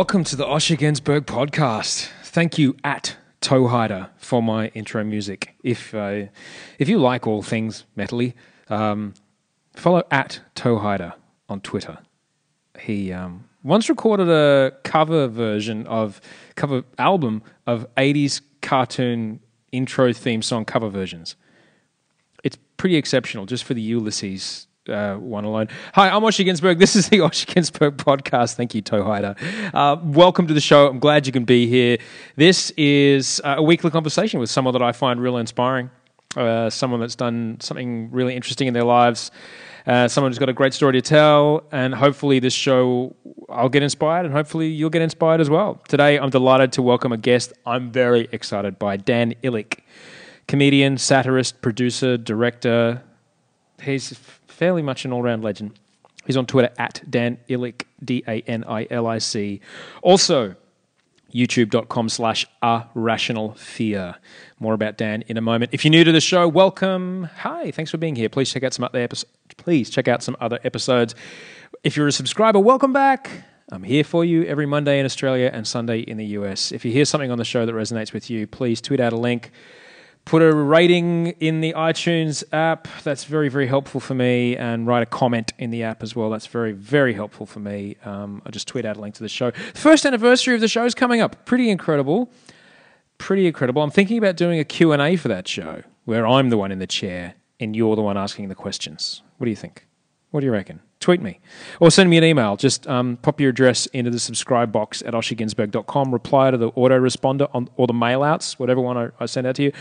Welcome to the Osher Günsberg podcast. Thank you at Towhider for my intro music. If uh, if you like all things metally, um, follow at Towhider on Twitter. He um, once recorded a cover version of cover album of '80s cartoon intro theme song cover versions. It's pretty exceptional, just for the Ulysses uh, one alone. Hi, I'm Osher Günsberg. This is the Osher Günsberg podcast. Thank you, Towhider. Uh, welcome to the show. I'm glad you can be here. This is uh, a weekly conversation with someone that I find really inspiring, uh, someone that's done something really interesting in their lives, uh, someone who's got a great story to tell, and hopefully this show I'll get inspired, and hopefully you'll get inspired as well. Today, I'm delighted to welcome a guest I'm very excited by, Dan Ilic, comedian, satirist, producer, director. He's fairly much an all round legend. He's on Twitter at Dan Ilic, D A N I L I C. Also, youtube.com slash a rational fear. More about Dan in a moment. If you're new to the show, welcome. Hi, thanks for being here. Please check out some other episodes. Please check out some other episodes. If you're a subscriber, welcome back. I'm here for you every Monday in Australia and Sunday in the US. If you hear something on the show that resonates with you, please tweet out a link put a rating in the iTunes app. That's very, very helpful for me. And write a comment in the app as well. That's very, very helpful for me. Um, I just tweet out a link to the show. The first anniversary of the show is coming up. Pretty incredible. Pretty incredible. I'm thinking about doing a Q&A for that show where I'm the one in the chair and you're the one asking the questions. What do you think? What do you reckon? Tweet me or send me an email. Just um, pop your address into the subscribe box at oshiginsberg.com. Reply to the autoresponder on, or the mail outs, whatever one I, I send out to you.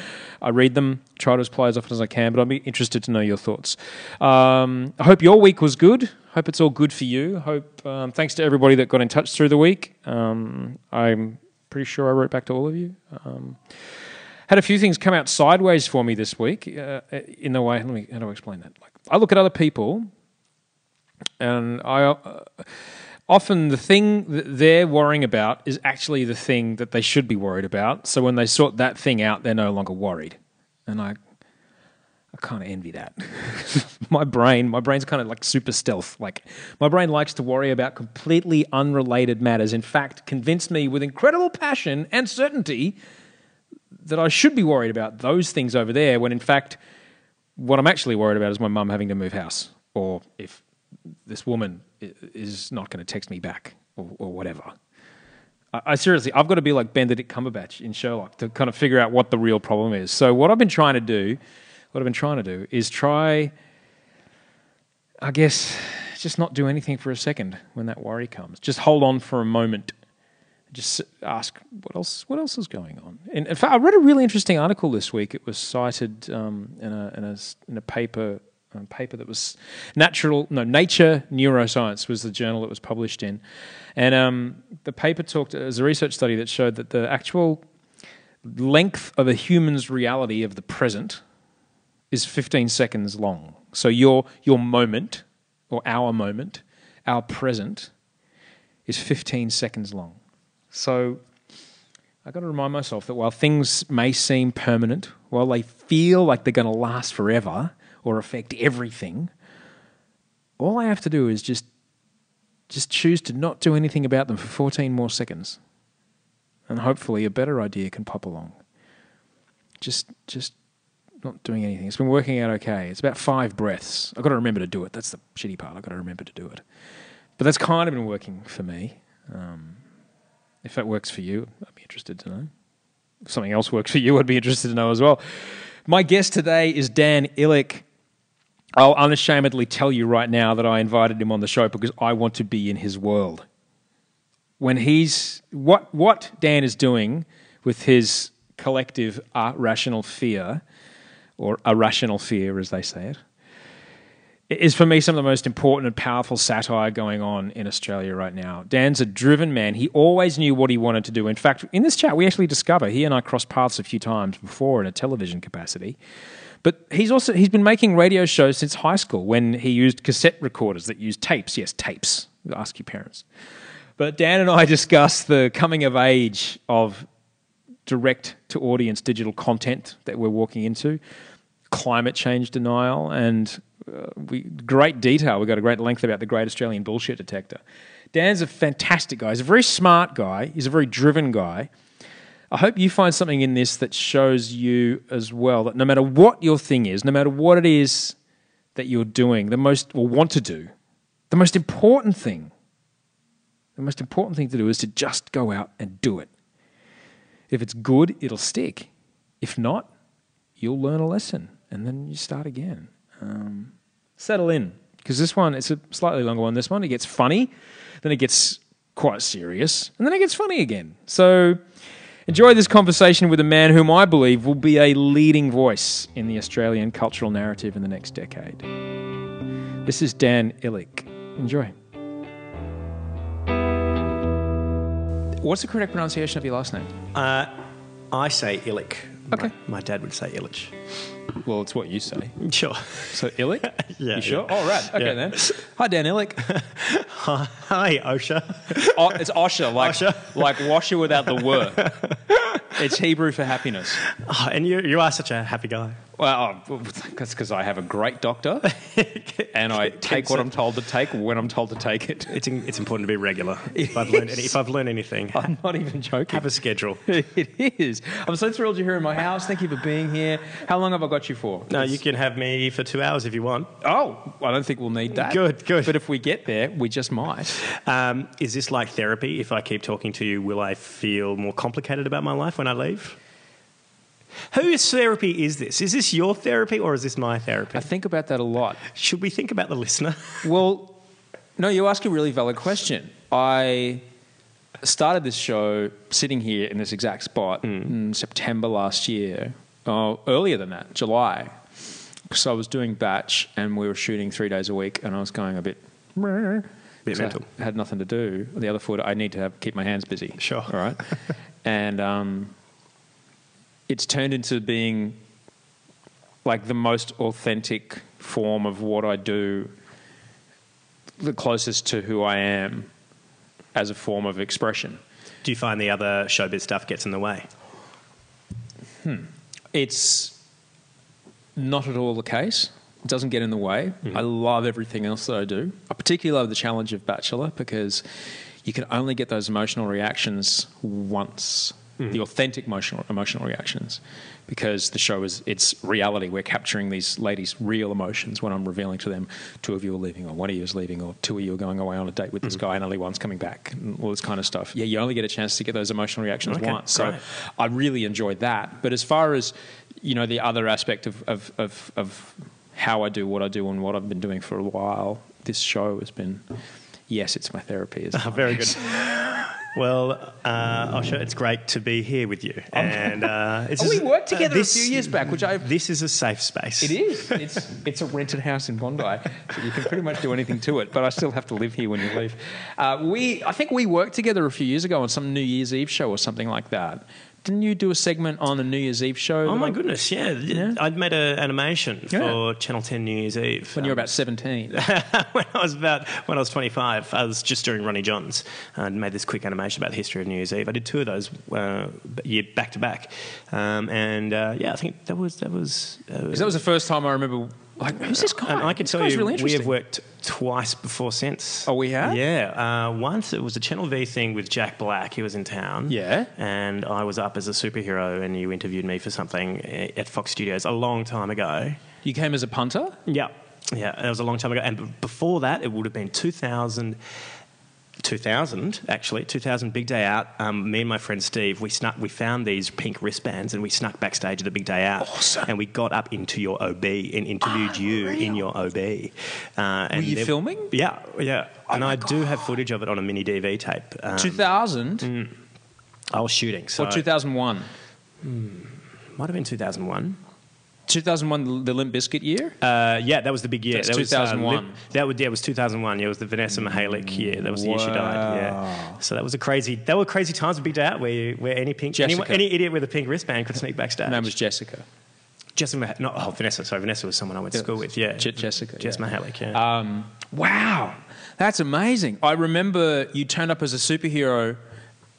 I read them, try to reply as often as I can, but I'd be interested to know your thoughts. Um, I hope your week was good. Hope it's all good for you. Hope um, thanks to everybody that got in touch through the week. Um, I'm pretty sure I wrote back to all of you. Um, had a few things come out sideways for me this week. Uh, in the way, let me how do I explain that? Like, I look at other people and I uh, often the thing that they're worrying about is actually the thing that they should be worried about. So when they sort that thing out, they're no longer worried. And I, I kind of envy that. my brain, my brain's kind of like super stealth. Like my brain likes to worry about completely unrelated matters. In fact, convinced me with incredible passion and certainty that I should be worried about those things over there. When in fact, what I'm actually worried about is my mum having to move house, or if this woman is not going to text me back, or, or whatever. I, I seriously, I've got to be like Benedict Cumberbatch in Sherlock to kind of figure out what the real problem is. So what I've been trying to do, what I've been trying to do, is try, I guess, just not do anything for a second when that worry comes. Just hold on for a moment. Just ask what else. What else is going on? In fact, I read a really interesting article this week. It was cited um, in, a, in a in a paper a paper that was natural no Nature Neuroscience was the journal it was published in, and um, the paper talked. It was a research study that showed that the actual length of a human's reality of the present is 15 seconds long. So your your moment or our moment, our present is 15 seconds long. So I got to remind myself that while things may seem permanent, while they feel like they're going to last forever or affect everything, all I have to do is just just choose to not do anything about them for 14 more seconds. And hopefully a better idea can pop along. Just just not doing anything. It's been working out okay. It's about five breaths. I've got to remember to do it. That's the shitty part. I've got to remember to do it. But that's kind of been working for me. Um, if that works for you, I'd be interested to know. If something else works for you, I'd be interested to know as well. My guest today is Dan Ilic. I'll unashamedly tell you right now that I invited him on the show because I want to be in his world. When he's what what Dan is doing with his collective uh, rational fear, or irrational fear as they say it, is for me some of the most important and powerful satire going on in Australia right now. Dan's a driven man. He always knew what he wanted to do. In fact, in this chat, we actually discover he and I crossed paths a few times before in a television capacity. But he's also he's been making radio shows since high school when he used cassette recorders that used tapes. Yes, tapes. Ask your parents. But Dan and I discussed the coming of age of direct to audience digital content that we're walking into, climate change denial, and uh, we great detail. We got a great length about the Great Australian Bullshit Detector. Dan's a fantastic guy. He's a very smart guy. He's a very driven guy. I hope you find something in this that shows you as well that no matter what your thing is, no matter what it is that you're doing, the most or want to do, the most important thing, the most important thing to do is to just go out and do it. If it's good, it'll stick. If not, you'll learn a lesson and then you start again. Um, settle in because this one it's a slightly longer one. This one it gets funny, then it gets quite serious, and then it gets funny again. So enjoy this conversation with a man whom I believe will be a leading voice in the Australian cultural narrative in the next decade. This is Dan Ilic. Enjoy. What's the correct pronunciation of your last name? Uh, I say Illich. Okay. My, my dad would say Illich. Well, it's what you say. Sure. So Illick? Yeah, You sure? yeah. Oh, right. Okay, then. Hi, Dan Ilic. Hi, Osha. Oh, it's Osha, like Osha. like washer without the word. It's Hebrew for happiness. Oh, and you, you are such a happy guy. Well, oh, that's because I have a great doctor, and I take what I'm told to take when I'm told to take it. It's, in, it's important to be regular. If I've learned, any, if I've learned anything, I'm not even joking. have a schedule. it is. I'm so thrilled you're here in my house. Thank you for being here. How long have I got you for? No, you can have me for two hours if you want. Oh, I don't think we'll need that. Good, good. But if we get there, we just might. Um, is this like therapy? If I keep talking to you, will I feel more complicated about my life when I leave? Whose therapy is this? Is this your therapy or is this my therapy? I think about that a lot. Should we think about the listener? Well, no, you ask a really valid question. I started this show sitting here in this exact spot hmm. in September last year, oh, earlier than that, July. So I was doing batch and we were shooting three days a week, and I was going a bit. Bit because I mental. had nothing to do. The other foot, I need to have, keep my hands busy. Sure. All right. and um, it's turned into being like the most authentic form of what I do, the closest to who I am as a form of expression. Do you find the other showbiz stuff gets in the way? It's not at all the case. It doesn't get in the way. I love everything else that I do. I particularly love the challenge of Bachelor because you can only get those emotional reactions once, mm-hmm. the authentic emotional emotional reactions, because the show is it's reality. We're capturing these ladies' real emotions when I'm revealing to them two of you are leaving, or one of you is leaving, or two of you are going away on a date with this mm-hmm. guy, and only one's coming back, and all this kind of stuff. Yeah, you only get a chance to get those emotional reactions Okay, once. So great. I really enjoyed that. But as far as you know, the other aspect of, of, of, of how I do what I do and what I've been doing for a while, this show has been. Yes, it's my therapy. It's Very good. Well, uh, Osher, it's great to be here with you. And uh, it's Oh, we worked together this- a few years back, which I. This is a safe space. It is. It's it's a rented house in Bondi, so you can pretty much do anything to it. But I still have to live here when you leave. Uh, we, I think we worked together a few years ago on some New Year's Eve show or something like that. Didn't you do a segment on the New Year's Eve show? Oh my I- goodness, yeah. Yeah. I'd made an animation Yeah. for Channel 10 New Year's Eve. When you were Um, about seventeen. when I was about when I was 25, I was just doing Ronnie Johns and made this quick animation about the history of New Year's Eve. I did two of those uh, year back to back, um, and uh, yeah, I think that was that was. Uh, Because that was the first time I remember. Like, who's this guy? and I can This tell you, really we have worked twice before since. Oh, we have? Yeah. Uh, once it was a Channel V thing with Jack Black. He was in town. Yeah. And I was up as a superhero, and you interviewed me for something at Fox Studios a long time ago. You came as a punter. Yeah, yeah, it was a long time ago. And b- before that, it would have been 2000, 2000 actually, 2000, big day out. Um, me and my friend Steve, we snuck, we found these pink wristbands and we snuck backstage at the big day out. Awesome. And we got up into your OB and interviewed you in your OB. Uh, and you there- filming? Yeah, yeah. and I do have footage of it on a mini DV tape. Um, Two thousand I was shooting. So or two thousand one. might have been 2001. 2001, the Limp Bizkit year. Uh, yeah, that was the big year. That's that was, uh, 2001. That was yeah, it was 2001. Yeah, it was the Vanessa Michalik year. That was the year she died. Yeah. So that was a crazy. That were crazy times with Big Day Out, where you, where any pink, anyone, any idiot with a pink wristband could sneak backstage. Her name was Jessica. Jessica. Mah- No, oh, Vanessa. Sorry, Vanessa was someone I went to school with. Yeah, Je- Jessica, Jess yeah. Michalik. Yeah. Um, wow, that's amazing. I remember you turned up as a superhero.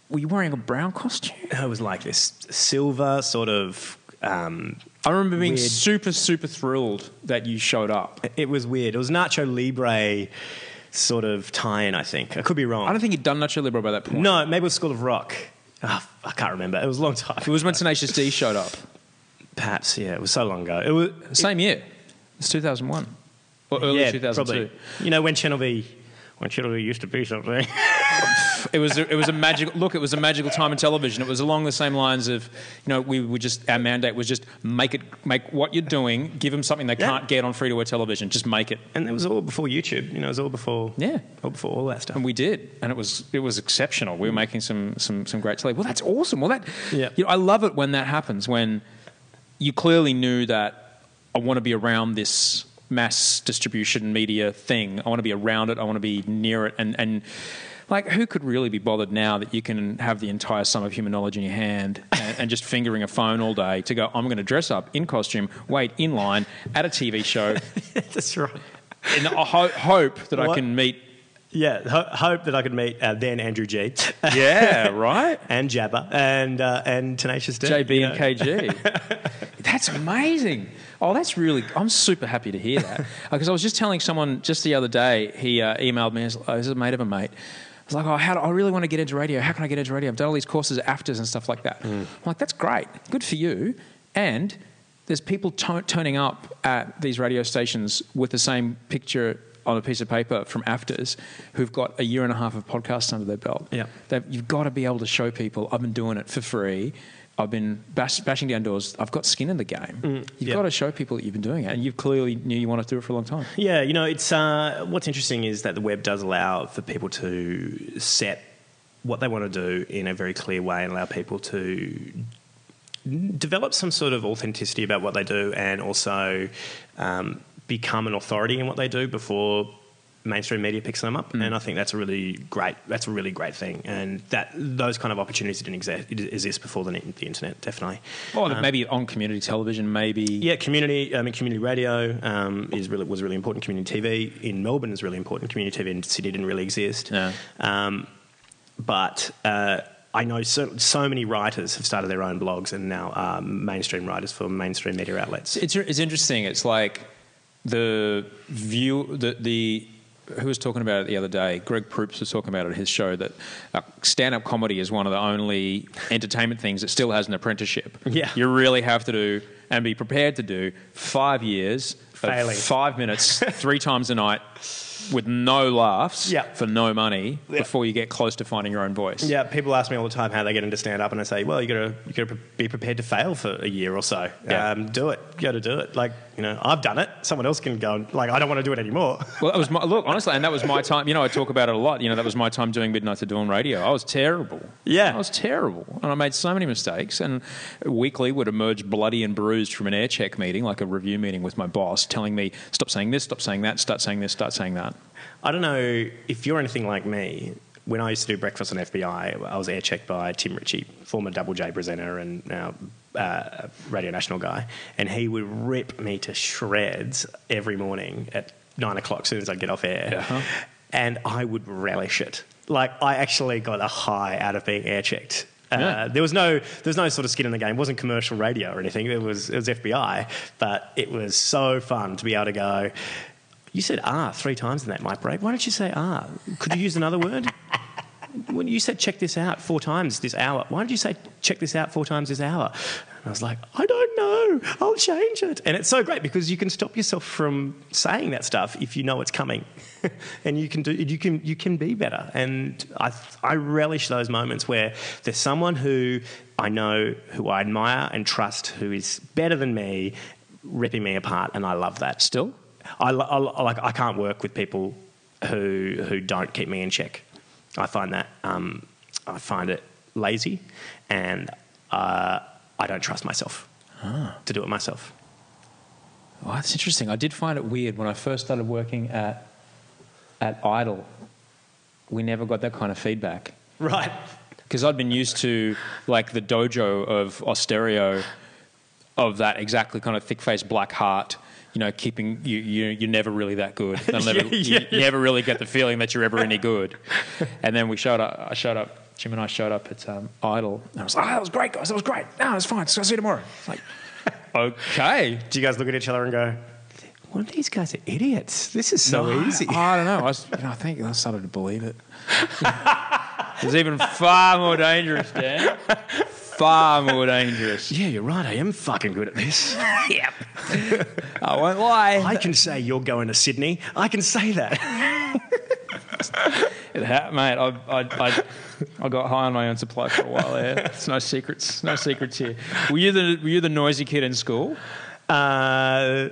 Were you wearing a brown costume? it was like this silver sort of. Um, I remember being Weird. super, super thrilled that you showed up. it was weird. It was Nacho Libre sort of tie-in. I think I could be wrong. I don't think you'd done Nacho Libre by that point. No, maybe it was School of Rock. Ah, I can't remember. It was a long time. It was when Tenacious D showed up. Perhaps, yeah. It was so long ago. It was Same year. It's 2001. Or early yeah, 2002. probably. You know when Channel V, when Channel V used to be something. It was a, it was a magical look. It was a magical time in television. It was along the same lines of you know we would just our mandate was just make it make what you're doing. Give them something they Yeah. can't get on free to air television. Just make it. and it was all before YouTube. You know, it was all before. Yeah. All before all that stuff. And we did, and it was it was exceptional. We were mm. making some some some great television. Well, that's awesome. Well, that Yeah. you know, I love it when that happens. When you clearly knew that I want to be around this mass distribution media thing. I want to be around it. I want to be near it. And and like, who could really be bothered now that you can have the entire sum of human knowledge in your hand and, and just fingering a phone all day to go? I'm going to dress up in costume, wait in line at a TV show, That's right. and I ho- hope that I can meet. Yeah, ho- hope that I could meet uh, then Andrew G. Yeah, right. and Jabba and uh, and Tenacious D. JB you and know. KG. that's amazing. Oh, that's really. I'm super happy to hear that because I was just telling someone just the other day. He uh, emailed me. Oh, this is a mate of a mate. Was like, oh, how do, I really want to get into radio. How can I get into radio? I've done all these courses, at AFTRS and stuff like that. Hmm. I'm like, that's great. Good for you. And there's people to- turning up at these radio stations with the same picture on a piece of paper from AFTRS who've got a year and a half of podcasts under their belt. Yeah. They've, you've got to be able to show people I've been doing it for free. I've been bash, bashing down doors. I've got skin in the game. you've yeah. got to show people that you've been doing it, and you've clearly knew you wanted to do it for a long time. Yeah, you know, it's uh, what's interesting is that the web does allow for people to set what they want to do in a very clear way and allow people to develop some sort of authenticity about what they do and also um, become an authority in what they do before mainstream media picks them up. And I think that's a really great that's a really great thing. And that those kind of opportunities didn't exist, exist before the, the internet, definitely. Or Um, maybe on community television, maybe. yeah, community. I mean, community radio um, is really was really important. Community TV in Melbourne is really important. Community TV in Sydney didn't really exist. Yeah. Um, but uh, I know so, so many writers have started their own blogs and now are mainstream writers for mainstream media outlets. It's, it's interesting. It's like the view, the, the who was talking about it the other day? Greg Proops was talking about it at his show that uh, stand-up comedy is one of the only entertainment things that still has an apprenticeship. Yeah. you really have to do and be prepared to do five years, of Failing. five minutes, three times a night, with no laughs Yeah. for no money Yeah. before you get close to finding your own voice. Yeah, people ask me all the time how they get into stand up, and I say, well, you got to you got to be prepared to fail for a year or so. Yeah. Um, do it. You got to do it. Like you know, I've done it. Someone else can go. and- Like I don't want to do it anymore. Well, that was my look, honestly, and that was my time. You know, I talk about it a lot. You know, that was my time doing Midnight to Dawn radio. I was terrible. Yeah. I was terrible, and I made so many mistakes. And weekly would emerge bloody and bruised from an air check meeting, like a review meeting with my boss, telling me, "Stop saying this, stop saying that, start saying this, start saying that." I don't know if you're anything like me. When I used to do breakfast on FBI, I was air checked by Tim Ritchie, former Double J presenter and now uh, Radio National guy, and he would rip me to shreds every morning at nine o'clock as soon as I get off air, Uh-huh. and I would relish it. Like I actually got a high out of being air checked. Uh, Yeah. There was no, there was no sort of skin in the game. It wasn't commercial radio or anything. It was, it was FBI, but it was so fun to be able to go. You said "ah" three times in that mic break. Why don't you say "ah"? Could you use another word? When you said check this out four times this hour, why did you say check this out four times this hour? And I was like, I don't know. I'll change it. And it's so great because you can stop yourself from saying that stuff if you know it's coming, and you can do you can you can be better. And I I relish those moments where there's someone who I know who I admire and trust who is better than me, ripping me apart, and I love that. Still, I, I, I- like I can't work with people who who don't keep me in check. I find that um, I find it lazy, and uh, I don't trust myself to do it myself. oh, that's interesting. I did find it weird when I first started working at at Idol. We never got that kind of feedback. Right. because I'd been used to like the dojo of Austereo, of that exactly kind of thick faced black heart. You know, keeping you, you you're never really that good. Never, Yeah, you yeah. never really get the feeling that you're ever any good. And then we showed up. I showed up. Jim and I showed up at um, Idol. And I was like, "Oh, that was great, guys. That was great. No, it's fine. So I'll see you tomorrow." It's like, okay. Do you guys look at each other and go, What "Well, these guys are idiots. This is so No, easy." I don't know. I, was, you know, I think I started to believe it. it was even far more dangerous, Dan. Far more dangerous. yeah, you're right. I am fucking good at this. yep. I won't lie. I can say you're going to Sydney. I can say that. It ha- mate, I, I, I, I got high on my own supply for a while there. It's no secrets. No secrets here. Were you the Were you the noisy kid in school? Uh,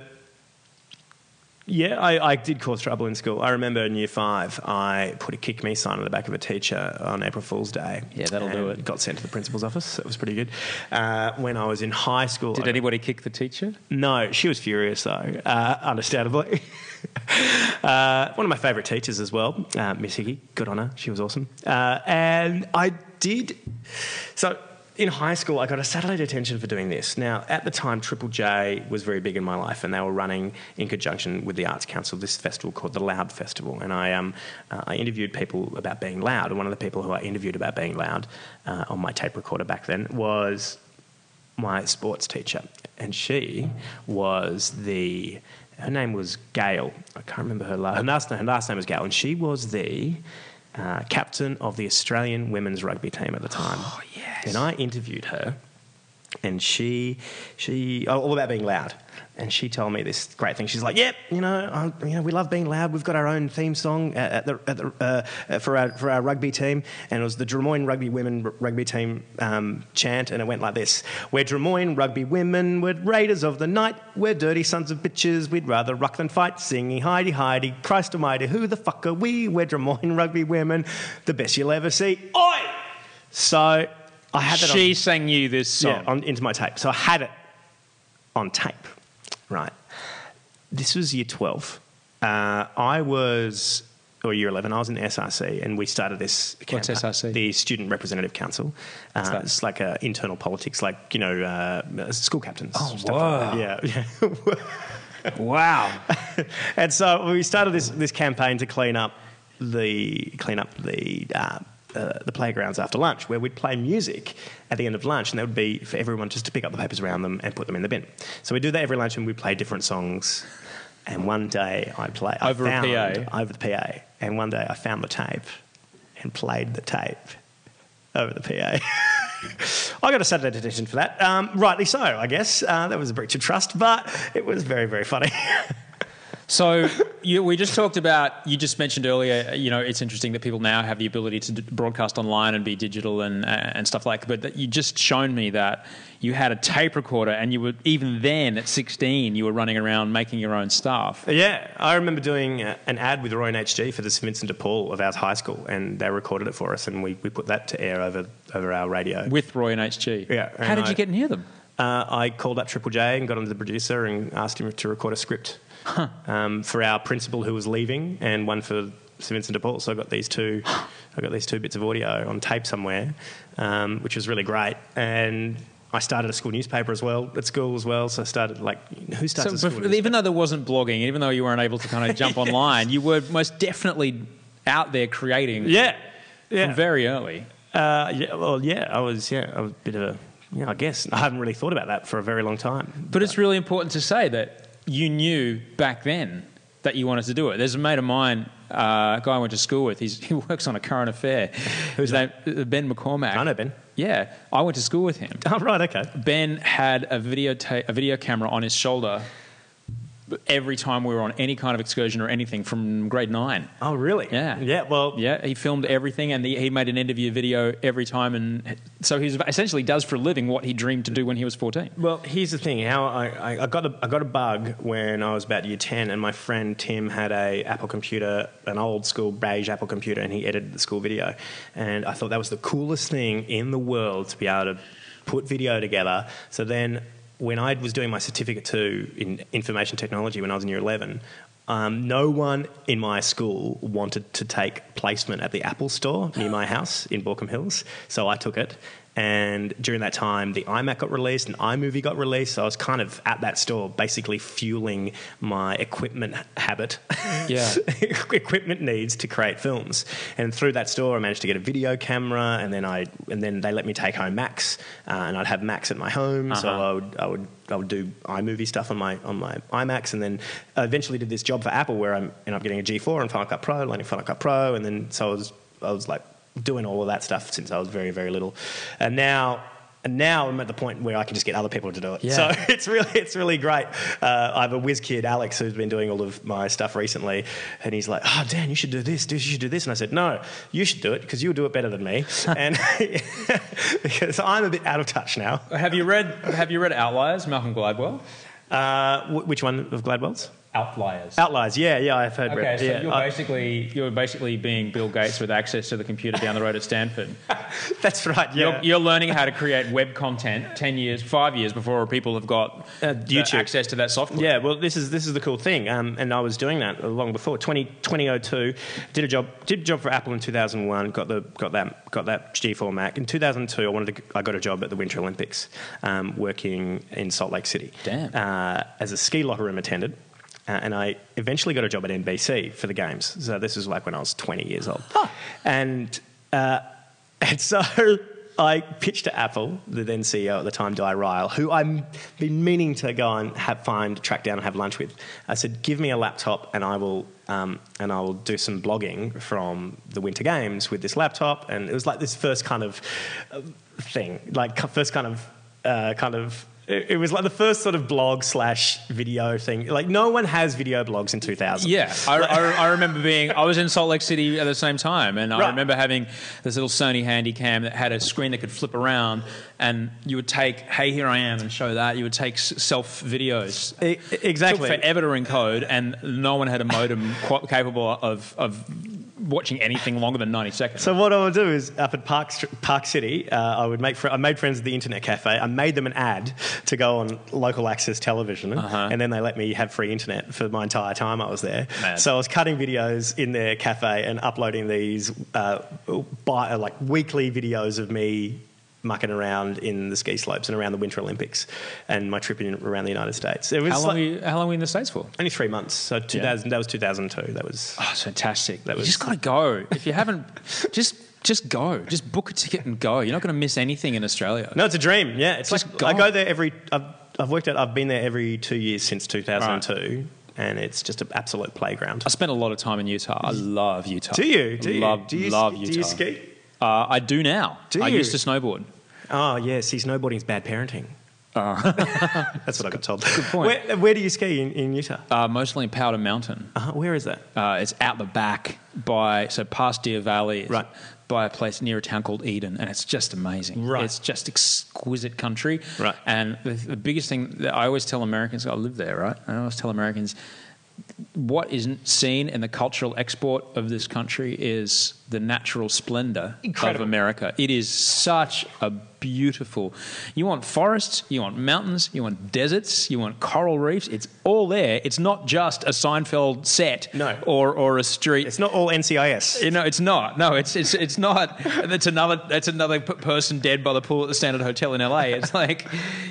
yeah, I, I did cause trouble in school. I remember in year five, I put a kick me sign on the back of a teacher on April Fool's Day. Yeah, that'll do it. Got sent to the principal's office. It was pretty good. Uh, when I was in high school, Did I- anybody kick the teacher? no, she was furious though, uh, understandably. uh, one of my favourite teachers as well, uh, Miss Hickey. Good on her. She was awesome. Uh, and I did. So in high school, I got a Saturday detention for doing this. Now, at the time, Triple J was very big in my life, and they were running in conjunction with the Arts Council this festival called the Loud Festival. And I, um, uh, I interviewed people about being loud. And one of the people who I interviewed about being loud uh, on my tape recorder back then was my sports teacher, and she was the. Her name was Gail. I can't remember her last. Her last, her last name was Gail, and she was the uh, captain of the Australian women's rugby team at the time. Oh yes. And I interviewed her, and she, she, oh, all about being loud. And she told me this great thing. She's like, "Yep, you know, you know, we love being loud. We've got our own theme song at, at the, at the, uh, for our for our rugby team, and it was the Drummoyne Rugby Women r- Rugby Team um, chant, and it went like this: We're Drummoyne Rugby Women, we're raiders of the night, we're dirty sons of bitches. We'd rather rock than fight, singing Heidi Heidi, Christ Almighty, who the fuck are we? We're Drummoyne Rugby Women, the best you'll ever see. Oi! So I had that. on- She sang you this song. yeah, on, into my tape. So I had it on tape, right? This was year 12. Uh, I was, or year 11, I was in SRC and we started this. What's SRC? The Student Representative Council. Uh. It's like uh, internal politics, like, you know, uh, school captains. Oh, stuff like that. Yeah, yeah. Wow. and so we started this, this campaign to clean up the clean up the uh, the playgrounds after lunch, where we'd play music at the end of lunch, and that would be for everyone just to pick up the papers around them and put them in the bin. So we do that every lunch, and we play different songs. And one day I play I Over a found- PA? over the PA, and one day I found the tape and played the tape over the PA. I got a Saturday detention for that. Um, rightly so, I guess. Uh, that was a breach of trust, but it was very, very funny. So you, we just talked about. You just mentioned earlier. You know, it's interesting that people now have the ability to d- broadcast online and be digital and and stuff like. But that you just shown me that you had a tape recorder, and you were even then at 16, you were running around making your own stuff. yeah, I remember doing uh, an ad with Roy and HG for the St Vincent de Paul of our high school, and they recorded it for us, and we, we put that to air over, over our radio. With Roy and HG. Yeah, How did I- you get near them? Uh, I called up Triple J and got onto the producer and asked him to record a script um, for our principal who was leaving and one for St Vincent de Paul. So I got these two, I got these two bits of audio on tape somewhere, um, which was really great. And I started a school newspaper as well at school as well. So I started like who starts So a school bef- newspaper? even though there wasn't blogging, even though you weren't able to kind of jump online, you were most definitely out there creating yeah, from yeah. very early. Uh, yeah, well, yeah, I was, yeah, I was a bit of a, yeah, I guess I haven't really thought about that for a very long time. But it's really important to say that you knew back then that you wanted to do it. There's a mate of mine, uh, a guy I went to school with. He's, he works on a current affair. Who's name Ben McCormack. I know Ben. Yeah, I went to school with him. Oh, right, okay. Ben had a video ta- a video camera on his shoulder every time we were on any kind of excursion or anything from grade nine. Oh, really? Yeah. Yeah. Well, Yeah, he filmed everything, and the, he made an interview video every time, and so he essentially does for a living what he dreamed to do when he was fourteen. Well, here's the thing. How I, I, I got a I got a bug when I was about year ten, and my friend Tim had a Apple computer, an old school beige Apple computer, and he edited the school video, and I thought that was the coolest thing in the world to be able to put video together. So then, when I was doing my certificate two in information technology when I was in year eleven. Um, no one in my school wanted to take placement at the Apple store near my house in Baulkham Hills, so I took it. And during that time, the iMac got released and iMovie got released. So I was kind of at that store, basically fueling my equipment habit, Yeah. equipment needs to create films. And through that store, I managed to get a video camera, and then I and then they let me take home Macs, uh, and I'd have Macs at my home. So Uh-huh. I would I would I would do iMovie stuff on my on my iMacs, and then I eventually did this job for Apple where I ended up getting a G4 and Final Cut Pro, learning Final Cut Pro, and then so I was I was like doing all of that stuff since I was very very little, and now. And now I'm at the point where I can just get other people to do it. Yeah. So it's really it's really great. Uh, I have a whiz kid, Alex, who's been doing all of my stuff recently, and he's like, "Oh, Dan, you should do this. You should do this." And I said, "No, you should do it because you'll do it better than me." and because I'm a bit out of touch now. Have you read Have you read Outliers, Malcolm Gladwell? Uh, which one of Gladwell's? Outliers. Outliers. Yeah, yeah, I've heard. Okay, read- so yeah, you're I- basically you're basically being Bill Gates with access to the computer down the road at Stanford. that's right. Yeah. You're, you're learning how to create web content ten years, five years before people have got Uh, YouTube. access to that software. Yeah, well, this is this is the cool thing, um, and I was doing that long before 20, 2002. Did a job, did a job for Apple in two thousand one. Got the got that got that G4 Mac in two thousand two. I wanted to, I got a job at the Winter Olympics, um, working in Salt Lake City. Damn. Uh, as a ski locker room attendant. Uh, and I eventually got a job at NBC for the games. So this was like when I was 20 years old. And, uh, and so I pitched to Apple, the then CEO at the time, Di Ryle, who I've been meaning to go and have, find, track down and have lunch with. I said, give me a laptop and I will, um, and I will do some blogging from the Winter Games with this laptop. And it was like this first kind of uh, thing, like first kind of, uh, kind of it it was like the first sort of blog slash video thing. Like no one has video blogs in 2000. Yeah, I, I, I remember being. I was in Salt Lake City at the same time, and I Right. remember having this little Sony Handycam that had a screen that could flip around, and you would take, "Hey, here I am," and show that. You would take self videos. Exactly. Took forever to encode, and no one had a modem capable of of watching anything longer than ninety seconds. So what I would do is up at Park Park City, uh, I would make fr- I made friends at the internet cafe. I made them an ad to go on local access television, Uh-huh. and then they let me have free internet for my entire time I was there. Mad. So I was cutting videos in their cafe and uploading these uh, bi- like weekly videos of me mucking around in the ski slopes and around the Winter Olympics, and my trip in, around the United States. It was How long, like- were you, how long were you in the States for? only three months. So 2000, that was 2002. That was Oh, fantastic. That you was- just got to go. If you haven't, just just go. Just book a ticket and go. You're not going to miss anything in Australia. no, it's a dream. Yeah, it's Just like go. I go there every. I've, I've worked out. I've been there every two years since 2002, and it's just an absolute playground. I spent a lot of time in Utah. I love Utah. Do you? Do you? Love, do you, love do Utah. you ski? Uh, I do now. Do I you? used to snowboard. Oh yeah, see, snowboarding's bad parenting. That's what I got told. Good point. Where, where do you ski in, in Utah? Uh, mostly in Powder Mountain. Uh, where is that? Uh, it's out the back by so past Deer Valley, Right. By a place near a town called Eden, and it's just amazing. Right. It's just exquisite country. Right. And the, the biggest thing that I always tell Americans, I live there, right? I always tell Americans, what isn't seen in the cultural export of this country is the natural splendor Incredible. of America. It is such a beautiful. You want forests, you want mountains, you want deserts, you want coral reefs. It's all there. It's not just a Seinfeld set No. or or a street. It's not all NCIS. You know, it's not. No, it's it's it's not. That's another. That's another p- person dead by the pool at the Standard Hotel in LA. It's like,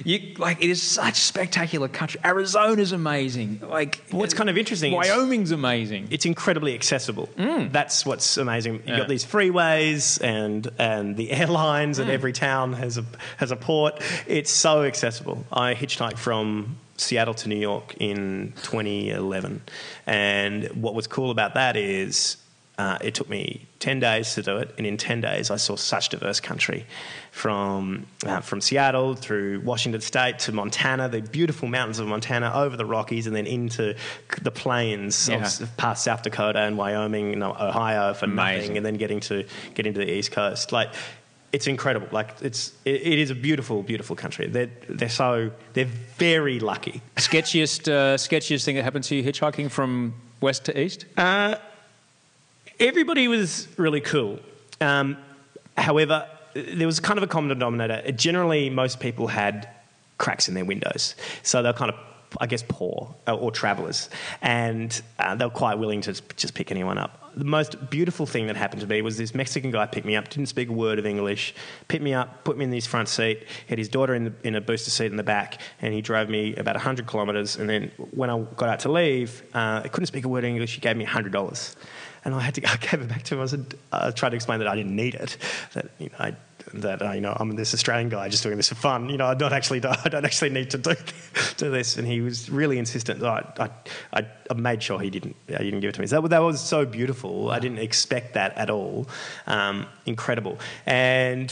you like it is such spectacular country. Arizona's amazing. Like What's kind of interesting Wyoming's amazing. it's incredibly accessible. Mm. That's what's amazing. You've Yeah. got these freeways and and the airlines, Mm. and every town has a has a port. It's so accessible. I hitchhiked from Seattle to New York in 2011, and what was cool about that is. Uh, it took me 10 days to do it, and in 10 days, I saw such diverse country from, uh, from Seattle through Washington State to Montana, the beautiful mountains of Montana, over the Rockies, and then into the plains Yeah. of, past South Dakota and Wyoming and Ohio for Amazing. nothing, and then getting to get into the East Coast. Like, it's incredible. Like, it's it, it is a beautiful, beautiful country. They're they're so they're very lucky. sketchiest uh, sketchiest thing that happened to you hitchhiking from west to east? Uh, everybody was really cool. Um, however, there was kind of a common denominator. Generally, most people had cracks in their windows, so they're kind of, I guess, poor uh, or travellers, and uh, they were quite willing to just pick anyone up. The most beautiful thing that happened to me was this Mexican guy picked me up, didn't speak a word of English, picked me up, put me in his front seat, had his daughter in, the, in a booster seat in the back, and he drove me about 100 kilometres. And then when I got out to leave, uh, I couldn't speak a word of English. He gave me $100. And I had to, I gave it back to him. I said, I tried to explain that I didn't need it, that you know, I, that uh, you know, I'm this Australian guy just doing this for fun. You know, I don't actually, I don't actually need to do, do this. And he was really insistent. I, I, I, I made sure he didn't, I didn't give it to me. So that, that was so beautiful. I didn't expect that at all. Um, incredible. And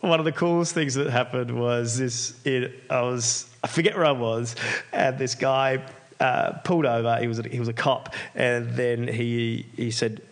one of the coolest things that happened was this. It, I was, I forget where I was, and this guy uh, pulled over. He was a, he was a cop, and then he he said.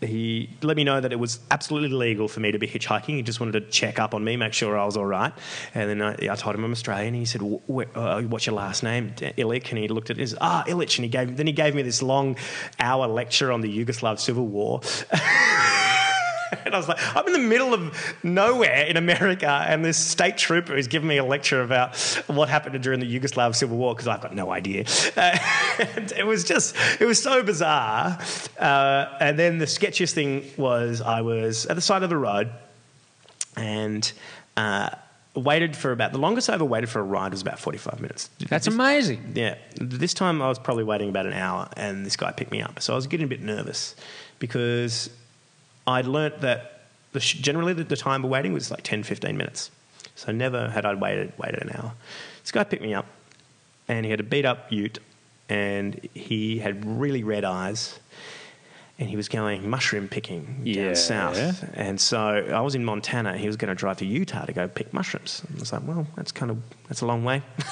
He let me know that it was absolutely legal for me to be hitchhiking. He just wanted to check up on me, make sure I was all right. And then I, I told him I'm Australian. He said, "Wh- wh- uh, "What's your last name?" Illich. And he looked at said, "Ah, Illich." And he gave then he gave me this long hour lecture on the Yugoslav Civil War. And I was like, I'm in the middle of nowhere in America, and this state trooper is giving me a lecture about what happened during the Yugoslav Civil War because I've got no idea. Uh, and it was just, it was so bizarre. Uh, and then the sketchiest thing was I was at the side of the road and uh, waited for about, the longest I ever waited for a ride was about 45 minutes. That's amazing. Yeah. This time I was probably waiting about an hour and this guy picked me up. So I was getting a bit nervous because I'd learnt that the, sh- generally the, the time of waiting was like 10, 15 minutes. So never had I waited, waited an hour. This guy picked me up and he had a beat up ute and he had really red eyes and he was going mushroom picking Yeah. down south. And so I was in Montana. He was going to drive to Utah to go pick mushrooms. And I was like, well, that's kind of that's a long way.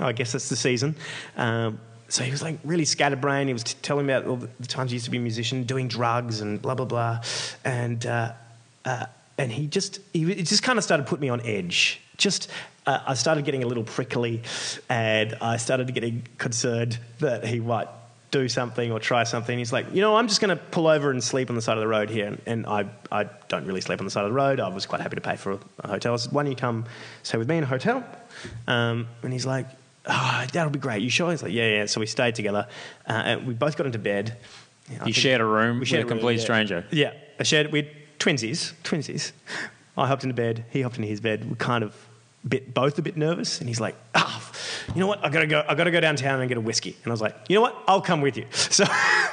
I guess that's the season. Um, so he was like really scatterbrained. He was t- telling me about all the, times he used to be a musician, doing drugs and blah blah blah, and uh, uh, and he just he, it just kind of started putting me on edge. Just uh, I started getting a little prickly, and I started getting concerned that he might do something or try something. He's like, you know, I'm just going to pull over and sleep on the side of the road here. And, and I, I don't really sleep on the side of the road. I was quite happy to pay for a, a hotel. I said, why don't you come stay with me in a hotel? Um, and he's like, oh, that'll be great. You sure? He's like, yeah, yeah. So we stayed together. Uh, and we both got into bed. Yeah, You shared a room we with shared a room, complete yeah. stranger. Yeah, I shared. We twinsies, twinsies. I hopped into bed. He hopped into his bed. We're kind of bit, both a bit nervous. And he's like, ah, you know what? I gotta go. I gotta go downtown and get a whiskey. And I was like, you know what? I'll come with you. So,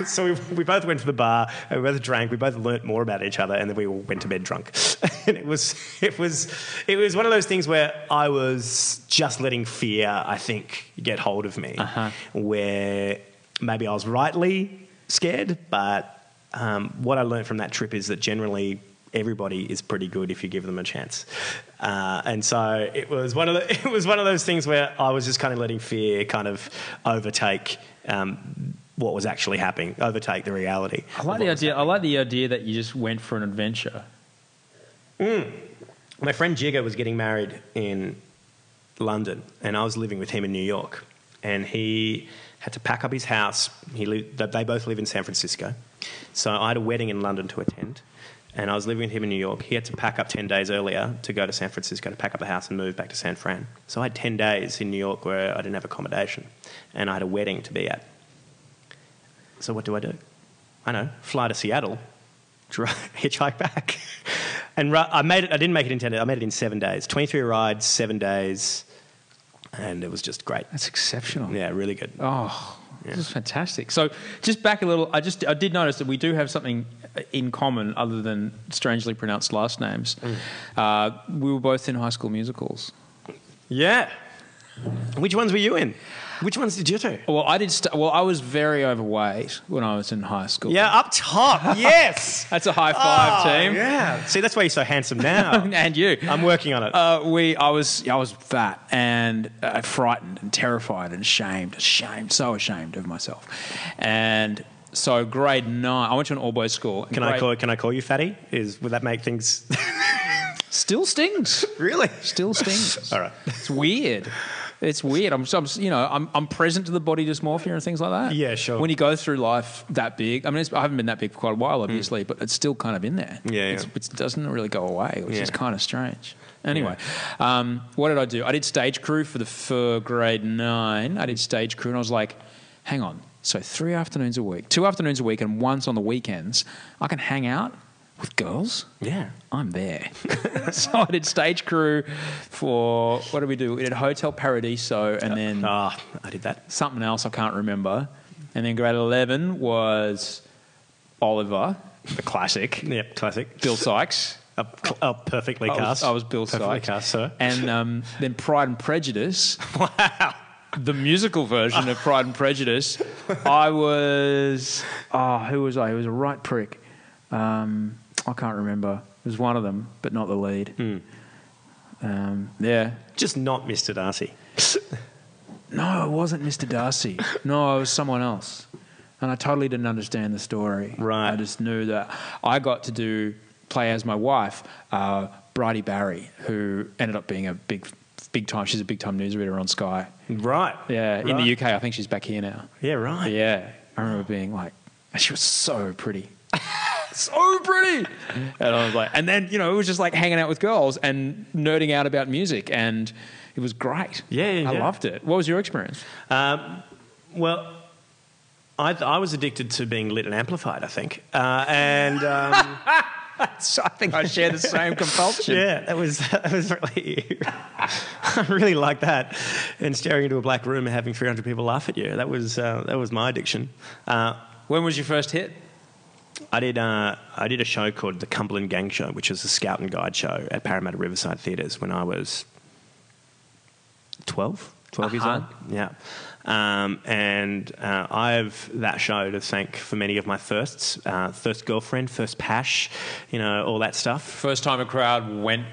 so we, we both went to the bar. And we both drank. We both learnt more about each other, and then we all went to bed drunk. and it was, it was, it was one of those things where I was just letting fear, I think, get hold of me. Where maybe I was rightly scared, but um, what I learned from that trip is that generally everybody is pretty good if you give them a chance. Uh, and so it was one of the, it was one of those things where I was just kind of letting fear kind of overtake um, what was actually happening, overtake the reality. I like the idea. I like the idea that you just went for an adventure. My friend Jigger was getting married in London, and I was living with him in New York. And he had to pack up his house. He li- they both live in San Francisco, so I had a wedding in London to attend. And I was living with him in New York. He had to pack up ten days earlier to go to San Francisco to pack up the house and move back to San Fran. So I had ten days in New York where I didn't have accommodation, and I had a wedding to be at. So what do I do? I know, fly to Seattle, hitchhike back, and I made it. I didn't make it in ten days. I made it in seven days. Twenty-three rides, seven days, and it was just great. That's exceptional. Yeah, really good. Oh, this is fantastic. So, just back a little. I just I did notice that we do have something in common other than strangely pronounced last names. Uh, we were both in High School Musicals. Yeah. Which ones were you in? Which ones did you do? Well, I did. St- well, I was very overweight when I was in high school. Yeah, up top. Yes. that's a high five, Oh, team. Yeah. See, that's why you're so handsome now. and you. I'm working on it. Uh, we, I was, I was fat and uh, frightened and terrified and ashamed, ashamed, so ashamed of myself. And so, grade nine, I went to an all boys school. and can I call? Can I call you fatty? Is would that make things Still stings. really? Still stings. All right. It's weird. It's weird. I'm, I'm you know, I'm, I'm present to the body dysmorphia and things like that. Yeah, sure. When you go through life that big, I mean, it's, I haven't been that big for quite a while, obviously, but it's still kind of in there. Mm. Yeah, It's, yeah. it doesn't really go away, which is kind of strange. Anyway, um, what did I do? I did stage crew for the for grade nine. I did stage crew, and I was like, hang on. So three afternoons a week, two afternoons a week, and once on the weekends, I can hang out with girls. Yeah. I'm there. so I did stage crew for what did we do? We did Hotel Paradiso and then Ah, I did that. something else I can't remember. And then grade 11 was Oliver, the classic. Yep, classic. Bill Sikes. A, uh, perfectly I was, cast. I was Bill perfectly Sikes. cast, sir. And um, then Pride and Prejudice. wow. the musical version of Pride and Prejudice, I was oh, who was I? It was a right prick. Um, I can't remember. It was one of them, but not the lead. Hmm. Um, yeah. Just not Mr. Darcy. No, it wasn't Mr. Darcy. No, it was someone else. And I totally didn't understand the story. Right. I just knew that I got to do play as my wife, uh, Bridie Barry, who ended up being a big, big time. She's a big time newsreader on Sky. Right. Yeah, in the UK, I think she's back here now. Yeah, right. Yeah, I remember being like, she was so pretty. so pretty. And I was like, and then, you know, it was just like hanging out with girls and nerding out about music. And it was great. Yeah, yeah, I yeah. loved it. What was your experience? Um, well, I, I was addicted to being lit and amplified, I think. Uh, and um, So I think I share the same compulsion. yeah, that was, that was really, I really like that. And staring into a black room and having 300 people laugh at you. That was, uh, that was my addiction. Uh, When was your first hit? I did, uh, I did a show called The Cumberland Gang Show, which was a scout and guide show at Parramatta Riverside Theatres when I was 12, 12 years Uh-huh. old. Yeah. Um, and uh, I have that show to thank for many of my firsts. Uh, first girlfriend, first pash, you know, all that stuff. First time a crowd went.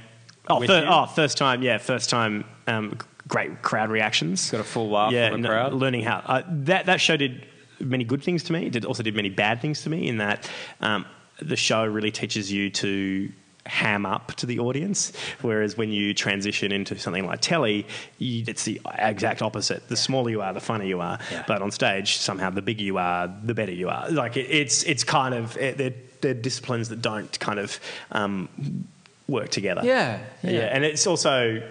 Oh, fir- oh first time, yeah, first time, um, great crowd reactions. Got a full laugh yeah, from the no, crowd? Learning how uh, that that show did many good things to me. It did, also did many bad things to me. In that um, the show really teaches you to ham up to the audience, whereas when you transition into something like telly, you, it's the exact opposite. The smaller you are, the funnier you are. But on stage, somehow the bigger you are, the better you are. Like it, it's it's kind of it, they're, they're disciplines that don't kind of um, work together. Yeah, yeah, yeah. and it's also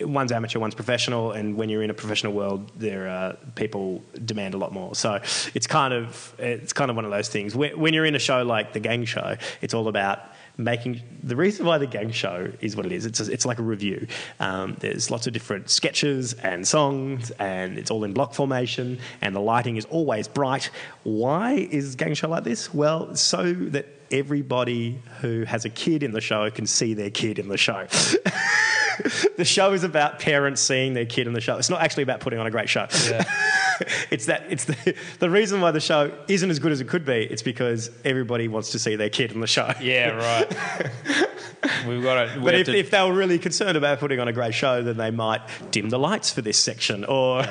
one's amateur, one's professional, and when you're in a professional world, there are people demand a lot more. So it's kind of it's kind of one of those things. When when you're in a show like the Gang Show, it's all about making the reason why the gang show is what it is. It's a, it's like a review. Um, there's lots of different sketches and songs, and it's all in block formation, and the lighting is always bright. Why is gang show like this? Well, so that everybody who has a kid in the show can see their kid in the show. the show is about parents seeing their kid in the show. It's not actually about putting on a great show. it's that it's the, the reason why the show isn't as good as it could be. It's because everybody wants to see their kid in the show. Yeah, right. We've got to. But if, if they were really concerned about putting on a great show, then they might dim the lights for this section, or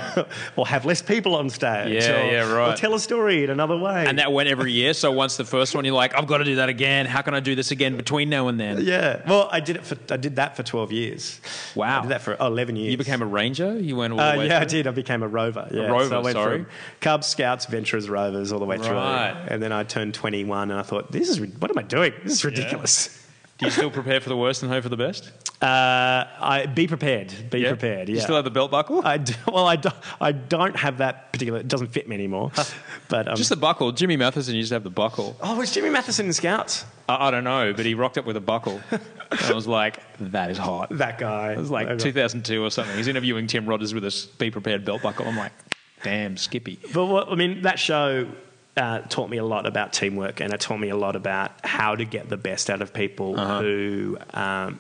or have less people on stage. Yeah, or, yeah, right. Or tell a story in another way. and that went every year. So once the first one, you're like, I've got to do that again. How can I do this again between now and then? yeah. Well, I did it for I did that for twelve years. Wow. I did that for oh, 11 years. You became a ranger. You went all the Uh, way. yeah, I did. I became a rover. Yeah. rover, so I went sorry. from Cubs, Scouts, Venturers, Rovers, all the way through. Right. And then I turned 21, and I thought, "This is what am I doing? This is ridiculous." Do you still prepare for the worst and hope for the best? Uh, I be prepared. Be Yeah? prepared. Yeah. You still have the belt buckle? I do, well, I, do, I don't have that particular. It doesn't fit me anymore. But um, Just the buckle. Jimmy Mathison used to have the buckle. oh, was Jimmy Mathison in Scouts? I, I don't know, but he rocked up with a buckle. and I was like, that is hot. That guy. It was like 2002 or something. He's interviewing Tim Rogers with a be prepared belt buckle. I'm like, damn, Skippy. But what, I mean, that show uh, taught me a lot about teamwork, and it taught me a lot about how to get the best out of people who. Um,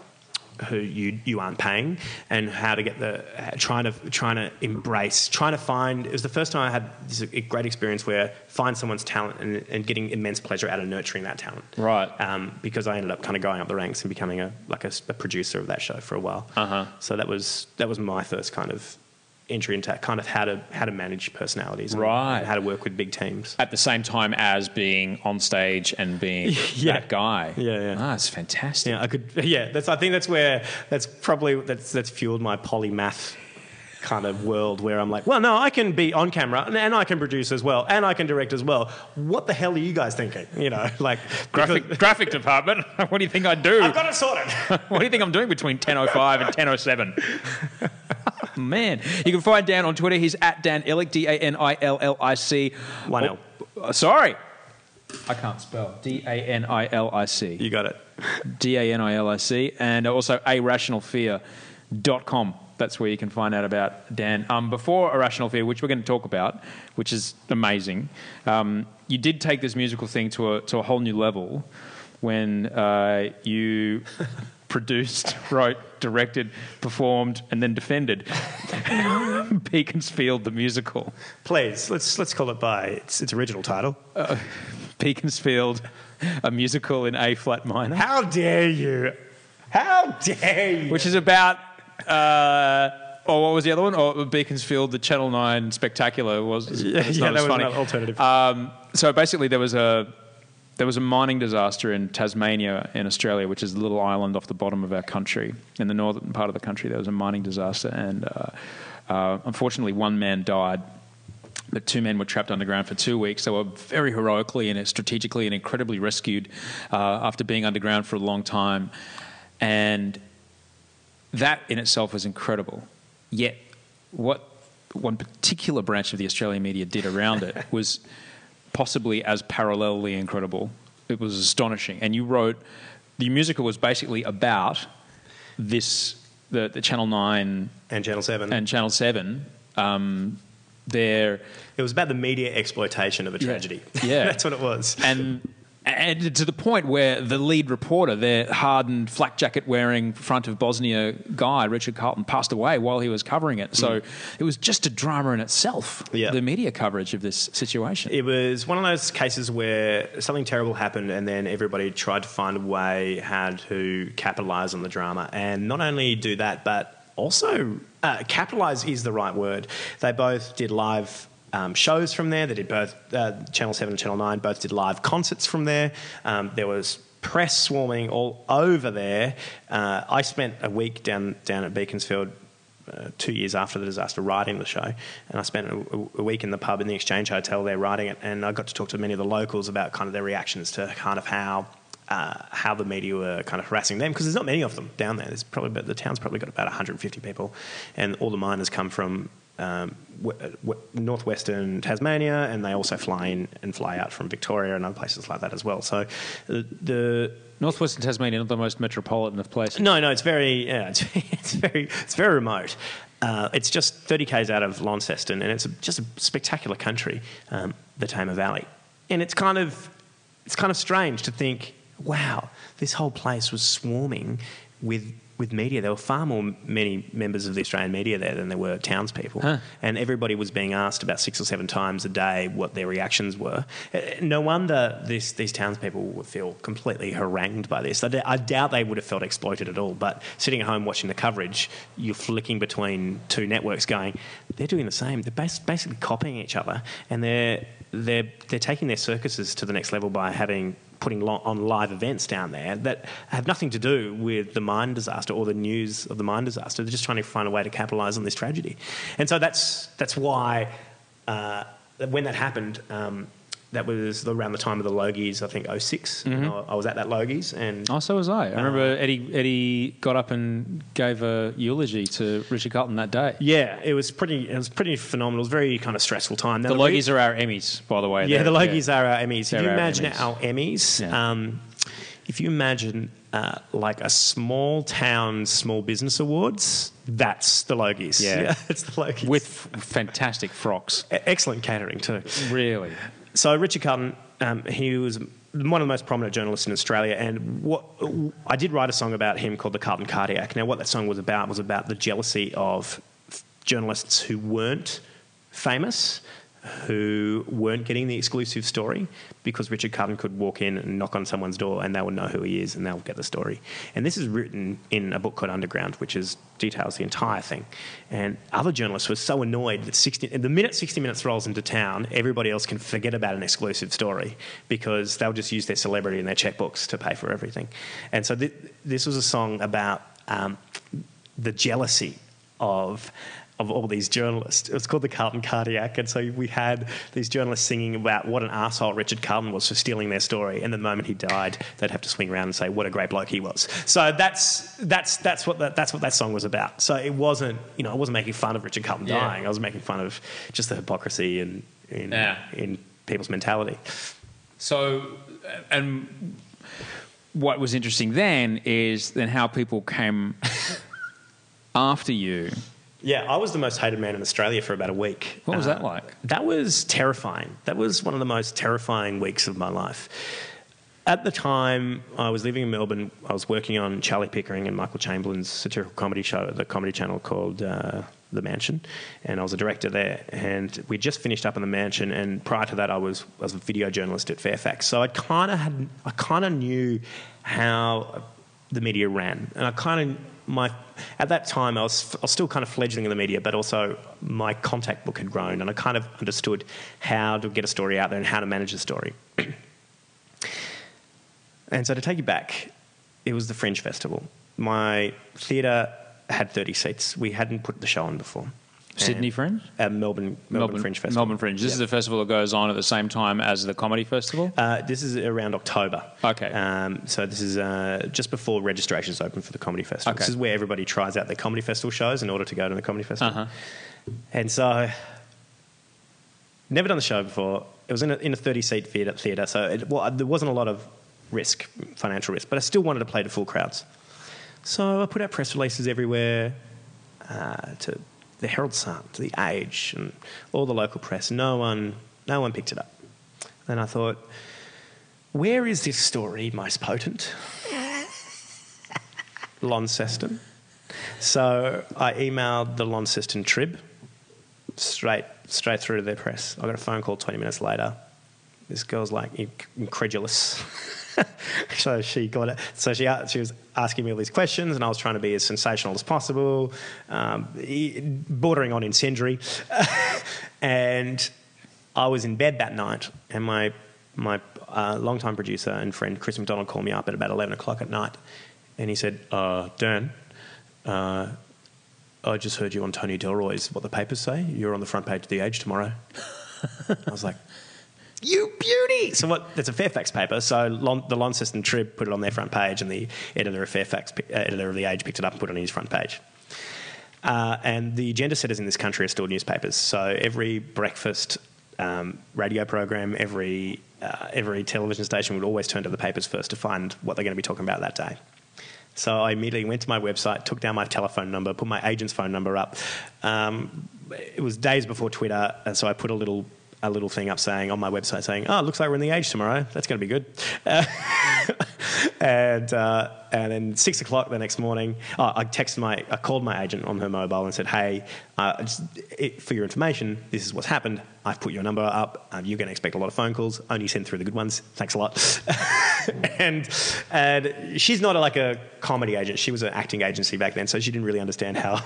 who you, you aren't paying, and how to get the trying to trying to embrace, trying to find. It was the first time I had this a great experience where find someone's talent and, and getting immense pleasure out of nurturing that talent. Right. Um, because I ended up kind of going up the ranks and becoming a like a, a producer of that show for a while. Uh-huh. So that was that was my first kind of entry into kind of how to how to manage personalities, and, Right. and how to work with big teams. At the same time as being on stage and being Yeah. that guy. Yeah, yeah. Ah, it's fantastic. Yeah, I could. Yeah, that's. I think that's where that's probably that's that's fueled my polymath kind of world where I'm like, well, no, I can be on camera and, and I can produce as well and I can direct as well. What the hell are you guys thinking? You know, like Graphic, because- graphic department. what do you think I do? I've got it sorted. what do you think I'm doing between 10.05 and 10.07? Man, you can find Dan on Twitter. He's at Dan Ilic, D A N I L L I C. One L. Oh, sorry. I can't spell. D A N I L I C. you got it. D A N I L I C. And also irrationalfear.com. That's where you can find out about Dan. Um, before Irrational Fear, which we're going to talk about, which is amazing, um, you did take this musical thing to a, to a whole new level when uh, you produced, wrote, directed, performed, and then defended Beaconsfield the musical. Please let's let's call it by its, its original title. Beaconsfield, a musical in A flat minor. How dare you? How dare you? which is about. Uh, or what was the other one? Or Beaconsfield, the Channel Nine Spectacular was. Yeah, yeah, that as was funny. alternative. Um, so basically, there was a there was a mining disaster in Tasmania in Australia, which is a little island off the bottom of our country. In the northern part of the country, there was a mining disaster, and uh, uh, unfortunately, one man died. But two men were trapped underground for two weeks. They were very heroically and strategically and incredibly rescued uh, after being underground for a long time. And that in itself was incredible. Yet, what one particular branch of the Australian media did around it was possibly as parallelly incredible. It was astonishing. And you wrote the musical was basically about this the, the Channel Nine and Channel Seven. and Channel Seven. Um, their it was about the media exploitation of a tragedy. Yeah. that's what it was. and and to the point where the lead reporter, their hardened flak jacket wearing front of Bosnia guy, Richard Carleton, passed away while he was covering it. So it was just a drama in itself, Mm. Yeah. the media coverage of this situation. It was one of those cases where something terrible happened, and then everybody tried to find a way how to capitalize on the drama, and not only do that, but also uh, capitalize is the right word. They both did live. Um, shows from there. They did both uh, Channel Seven and Channel Nine. Both did live concerts from there. Um, there was press swarming all over there. Uh, I spent a week down down at Beaconsfield uh, two years after the disaster writing the show, and I spent a, a week in the pub in the Exchange Hotel there writing it, and I got to talk to many of the locals about kind of their reactions to kind of how. Uh, how the media were kind of harassing them because there's not many of them down there. There's probably the town's probably got about 150 people, and all the miners come from um, w- w- northwestern Tasmania, and they also fly in and fly out from Victoria and other places like that as well. So the, the Northwestern Tasmania, not the most metropolitan of places. no, no, it's very, yeah, it's, it's very, it's very remote. Uh, it's just 30 k's out of Launceston, and it's a, just a spectacular country, um, the Tamar Valley. And it's kind of, it's kind of strange to think, wow, this whole place was swarming with with media. There were far more many members of the Australian media there than there were townspeople, Huh. and everybody was being asked about six or seven times a day what their reactions were. No wonder this, these townspeople would feel completely harangued by this. I, d- I doubt they would have felt exploited at all. But sitting at home watching the coverage, you're flicking between two networks, going, they're doing the same. They're bas- basically copying each other, and they're they're they're taking their circuses to the next level by having putting on live events down there that have nothing to do with the mine disaster or the news of the mine disaster. They're just trying to find a way to capitalise on this tragedy, and so that's that's why uh, when that happened. Um, that was around the time of the Logies, I think 6 I, I was at that Logies, and Oh, so was I. I remember Eddie Eddie got up and gave a eulogy to Richard Carleton that day. yeah, it was pretty. It was pretty phenomenal. It was a very kind of stressful time. Now, The Logies are our Emmys, by the way. Yeah, the Logies are our Emmys. They're if you our imagine Emmys. our Emmys, Yeah. um, if you imagine uh, like a small town small business awards, that's the Logies. Yeah. it's the Logies. with f- fantastic frocks. Excellent catering too. Really. So Richard Carleton, um, he was one of the most prominent journalists in Australia, and what I did write a song about him called "The Carleton Cardiac." Now, what that song was about was about the jealousy of journalists who weren't famous, who weren't getting the exclusive story, because Richard Carleton could walk in and knock on someone's door, and they will know who he is, and they'll get the story. And this is written in a book called Underground, which is details the entire thing. And other journalists were so annoyed that 60, the minute 60 Minutes rolls into town, everybody else can forget about an exclusive story because they'll just use their celebrity and their checkbooks to pay for everything. And so th- this was a song about um, the jealousy of of all these journalists. It was called the Carleton Cardiac, and so we had these journalists singing about what an asshole Richard Carleton was for stealing their story. And the moment he died, they'd have to swing around and say what a great bloke he was. So that's that's that's what that, that's what that song was about. So it wasn't you know I wasn't making fun of Richard Carleton Yeah. dying. I was making fun of just the hypocrisy in in, Yeah. in people's mentality. So, and what was interesting then is then how people came after you. Yeah, I was the most hated man in Australia for about a week. What was that Uh, like? That was terrifying. That was one of the most terrifying weeks of my life. At the time, I was living in Melbourne. I was working on Charlie Pickering and Michael Chamberlain's satirical comedy show at the comedy channel called uh, The Mansion, and I was a director there. And we just finished up in The Mansion, and prior to that, I was I was a video journalist at Fairfax. So I kind of had I kind of knew how the media ran, and I kind of my at that time I was, I was still kind of fledgling in the media, but also my contact book had grown, and I kind of understood how to get a story out there and how to manage the story. and so to take you back, it was the Fringe Festival. My theatre had 30 seats. We hadn't put the show on before. Sydney Fringe? Uh, Melbourne, Melbourne, Fringe Festival. Melbourne Fringe. This is Yeah. a festival that goes on at the same time as the comedy festival. Uh, this is around October. Okay. Um, so this is uh, just before registrations open for the comedy festival. Okay. This is where everybody tries out their comedy festival shows in order to go to the comedy festival. Uh-huh. And so, never done the show before. It was in a, in a 30 seat theatre, theatre so it, well, there wasn't a lot of risk, financial risk, but I still wanted to play to full crowds. So I put out press releases everywhere uh, to the Herald Sun, the Age, and all the local press. No one, no one picked it up. And I thought, where is this story most potent? Launceston. So I emailed the Launceston Trib straight straight through to their press. I got a phone call 20 minutes later. This girl's like inc- incredulous. so she got it. So she, she was asking me all these questions, and I was trying to be as sensational as possible, um, bordering on incendiary. and I was in bed that night, and my my uh, longtime producer and friend Chris McDonald called me up at about 11 o'clock at night, and he said, uh, "Dan, uh, I just heard you on Tony Delroy's What the Papers Say. You're on the front page of The Age tomorrow." I was like, "You beauty!" So what? It's a Fairfax paper. So Lon, the Launceston Trib put it on their front page, and the editor of Fairfax, uh, editor of The Age, picked it up and put it on his front page. Uh, and the agenda setters in this country are still newspapers. So every breakfast um, radio program, every uh, every television station would always turn to the papers first to find what they're going to be talking about that day. So I immediately went to my website, took down my telephone number, put my agent's phone number up. Um, it was days before Twitter, and so I put a little a little thing up saying on my website saying, "Oh, looks like we're in the Age tomorrow. That's going to be good." Uh, and uh, and then six o'clock the next morning, oh, I texted my, I called my agent on her mobile and said, "Hey, uh, just, it, for your information, this is what's happened. I've put your number up. Um, you're going to expect a lot of phone calls. Only send through the good ones. Thanks a lot." and and she's not a, like a comedy agent. She was an acting agency back then, so she didn't really understand how,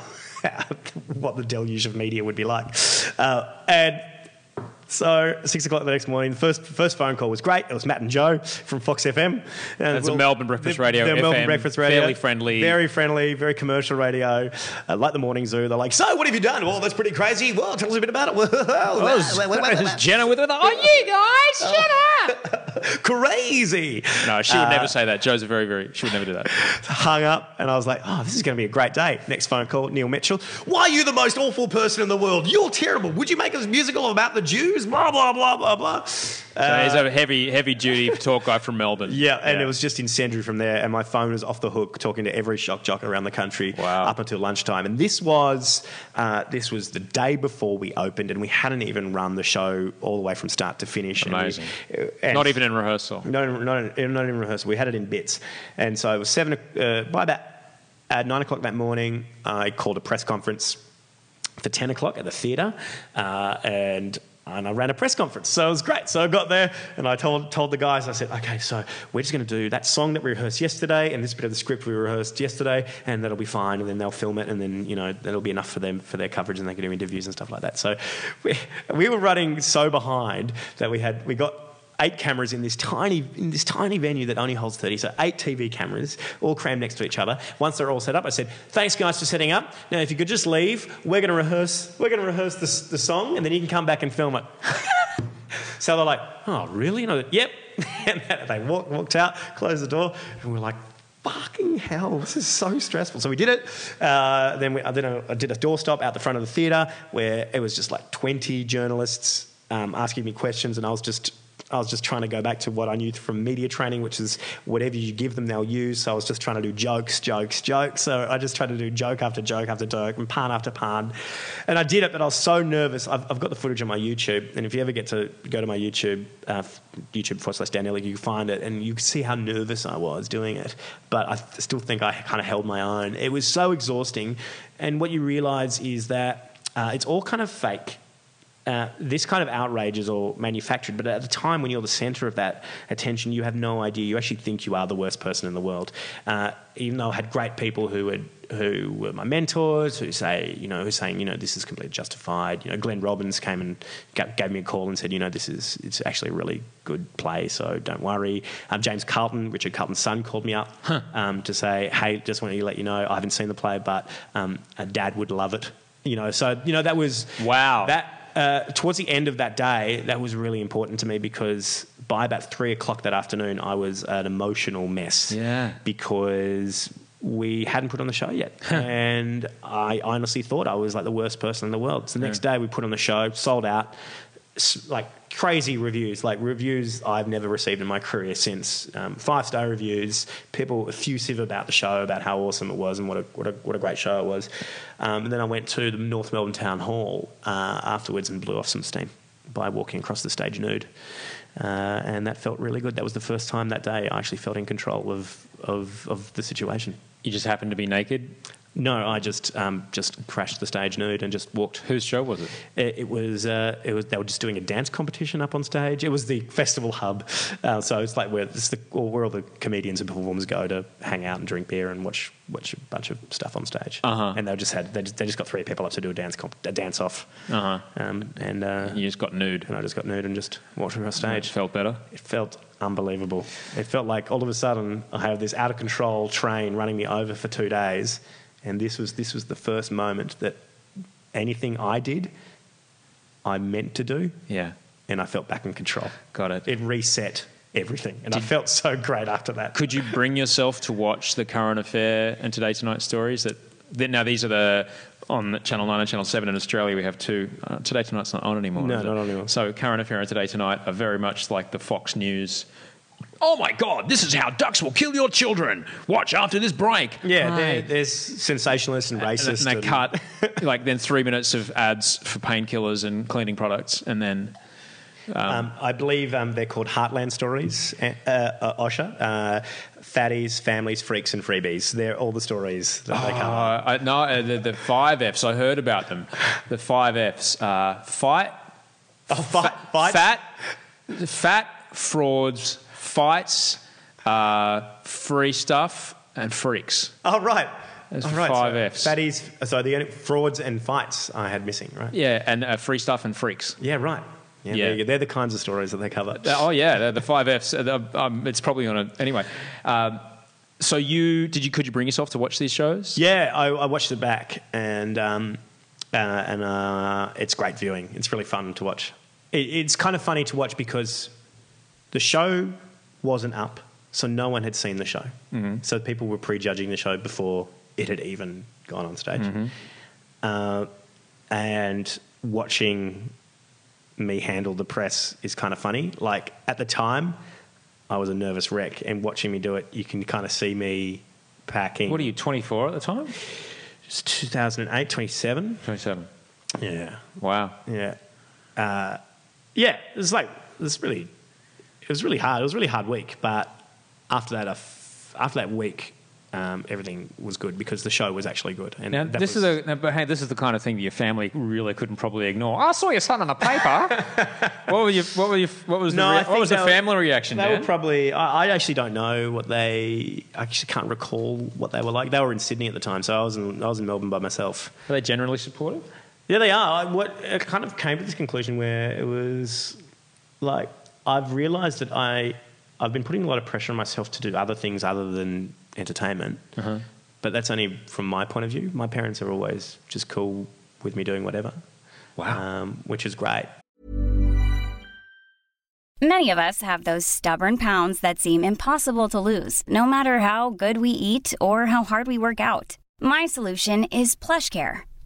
how what the deluge of media would be like. Uh, and so six o'clock the next morning, the first first phone call was great. It was Matt and Jo from Fox FM. And It's a Melbourne breakfast radio, They're Melbourne breakfast radio, fairly friendly. very friendly, very commercial radio, uh, like the morning zoo. They're like, so what have you done? Well, that's pretty crazy. Well, tell us a bit about it. Well, Oh, is Jenna with her? Oh, you guys, shut up! crazy. No, she would never say that. Jo's a very, very. She would never do that. hung up and I was like, oh, this is going to be a great day. Next phone call, Neil Mitchell. Why are you the most awful person in the world? You're terrible. Would you make a musical about the Jews? Blah, blah, blah, blah, blah. So he's a heavy, heavy duty talk guy from Melbourne. Yeah, and it was just incendiary from there. And my phone was off the hook, talking to every shock jock around the country Wow. up until lunchtime. And this was uh, this was the day before we opened, and we hadn't even run the show all the way from start to finish. And we- amazing. uh, and- Not even in rehearsal. not in, not, in, not in rehearsal. We had it in bits, and so it was seven. Uh, by about at nine o'clock that morning, I called a press conference for ten o'clock at the theatre, uh, and. And I ran a press conference, so it was great. So I got there and I told told the guys, I said, "Okay, so we're just going to do that song that we rehearsed yesterday, and this bit of the script we rehearsed yesterday, and that'll be fine. And then they'll film it, and then you know that'll be enough for them for their coverage, and they can do interviews and stuff like that." So we, we were running so behind that we had we got eight cameras in this tiny in this tiny venue that only holds 30 so eight tv cameras all crammed next to each other once they're all set up i said thanks guys for setting up now if you could just leave we're going to rehearse we're going to rehearse the, the song and then you can come back and film it so they're like oh really and I went, yep and they walked, walked out closed the door and we're like Fucking hell! This is so stressful. So we did it. Uh, then we, I, did did a doorstop out the front of the theatre where it was just like twenty journalists um, asking me questions, and I was just I was just trying to go back to what I knew from media training, which is whatever you give them, they'll use. So I was just trying to do jokes, jokes, jokes. So I just tried to do joke after joke after joke and pun after pun. And I did it, but I was so nervous. I've, I've got the footage on my YouTube. And if you ever get to go to my YouTube, uh, YouTube forward slash Dan Ilic, you can find it and you can see how nervous I was doing it. But I still think I kind of held my own. It was so exhausting. And what you realize is that uh, it's all kind of fake uh, this kind of outrage is all manufactured, but at the time when you're the center of that attention, you have no idea. You actually think you are the worst person in the world. Uh, even though I had great people who had, who were my mentors, who say, you know, who saying, you know, this is completely justified. You know, Glenn Robbins came and ga- gave me a call and said, you know, this is it's actually a really good play, so don't worry. Um, James Carleton, Richard Carleton's son, called me up um, to say, hey, just wanted to let you know, I haven't seen the play, but um, Dad would love it. You know, so you know that was Wow. That uh, towards the end of that day, that was really important to me because by about three o'clock that afternoon, I was an emotional mess. Yeah. Because we hadn't put on the show yet. and I honestly thought I was like the worst person in the world. So the next day, we put on the show, sold out, like crazy reviews, like reviews I've never received in my career since. Um, Five star reviews, people effusive about the show, about how awesome it was and what a, what a, what a great show it was. Um, and then I went to the North Melbourne Town Hall uh, afterwards and blew off some steam by walking across the stage nude. Uh, and that felt really good. That was the first time that day I actually felt in control of, of, of the situation. You just happened to be naked. No, I just um, just crashed the stage nude and just walked. Whose show was it? It, it was uh, it was they were just doing a dance competition up on stage. It was the festival hub, uh, so it's like where it's the, where all the comedians and performers go to hang out and drink beer and watch watch a bunch of stuff on stage. Uh-huh. And they just had they just, they just got three people up to do a dance comp, a dance off. Uh-huh. Um, and uh, You just got nude. and I just got nude and just walked across stage. It Felt better. It felt unbelievable. It felt like all of a sudden I have this out of control train running me over for two days, and this was this was the first moment that anything I did, I meant to do, Yeah. and I felt back in control. Got it. It reset everything, and I felt so great after that. Could you bring yourself to watch the current affair and today tonight stories that Then now these are the on Channel Nine and Channel Seven in Australia. We have two. Uh, today tonight's not on anymore. No, it? not on anymore. So current affair and Today Tonight are very much like the Fox News. Oh my God! This is how ducks will kill your children. Watch after this break. Yeah, there, Right. there's sensationalist and And racist. then and- they cut like then three minutes of ads for painkillers and cleaning products, and then Um, I believe um, they're called Heartland Stories, uh, uh, Osher. Uh, fatties, families, freaks, and freebies. They're all the stories that they come. Uh, I, no, uh, the, the five Fs. I heard about them. The five Fs: uh, fight, Oh, fight, fight. fat, fat, frauds, fights, uh, free stuff, and freaks. Oh, right. Oh, right. five so Fs. Fatties, so the only frauds and fights I had missing, right? Yeah, and uh, free stuff and freaks. Yeah, right. Yeah, Yeah. Go. They're the kinds of stories that they cover. Oh yeah, the, the five Fs. Uh, um, it's probably on a anyway. Um, so you did you could you bring yourself to watch these shows? Yeah, I, I watched it back, and um, uh, and uh, it's great viewing. It's really fun to watch. It, it's kind of funny to watch because the show wasn't up, so no one had seen the show. Mm-hmm. So people were prejudging the show before it had even gone on stage, uh, and watching me handle the press is kind of funny. Like at the time, I was a nervous wreck, and watching me do it, you can kind of see me packing. What are you 24 at the time? It's 2008, 27. 27. Yeah, Wow. yeah, uh, yeah. It was like it's really, it was really hard. It was a really hard week, but after that, f- after that week, um, everything was good because the show was actually good. And Now this was- is a but hey, this is the kind of thing that your family really couldn't probably ignore. I saw your son in the paper. what were you? What were you? What was No, the? Rea- what was the they were- family reaction? They Dan? were probably. I, I actually don't know what they. I actually can't recall what they were like. They were in Sydney at the time, so I was in, I was in Melbourne by myself. Are they generally supportive? Yeah, they are. I, what I kind of came to this conclusion where it was like I've realised that I I've been putting a lot of pressure on myself to do other things other than entertainment. But that's only from my point of view. My parents are always just cool with me doing whatever. Wow. Um, which is great. Many of us have those stubborn pounds that seem impossible to lose, no matter how good we eat or how hard we work out. My solution is PlushCare.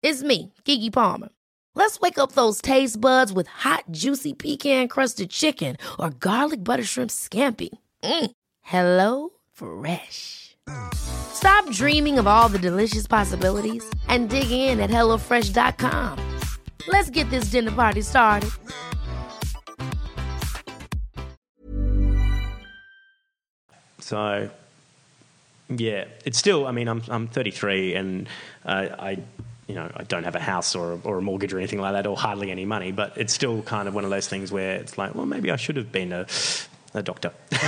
It's me, Keke Palmer. Let's wake up those taste buds with hot, juicy pecan-crusted chicken or garlic butter shrimp scampi. Mm. Hello Fresh. Stop dreaming of all the delicious possibilities and dig in at HelloFresh.com. Let's get this dinner party started. So, yeah, it's still. I mean, I'm I'm 33, and uh, I, you know, I don't have a house or a, or a mortgage or anything like that, or hardly any money. But it's still kind of one of those things where it's like, well, maybe I should have been a a doctor.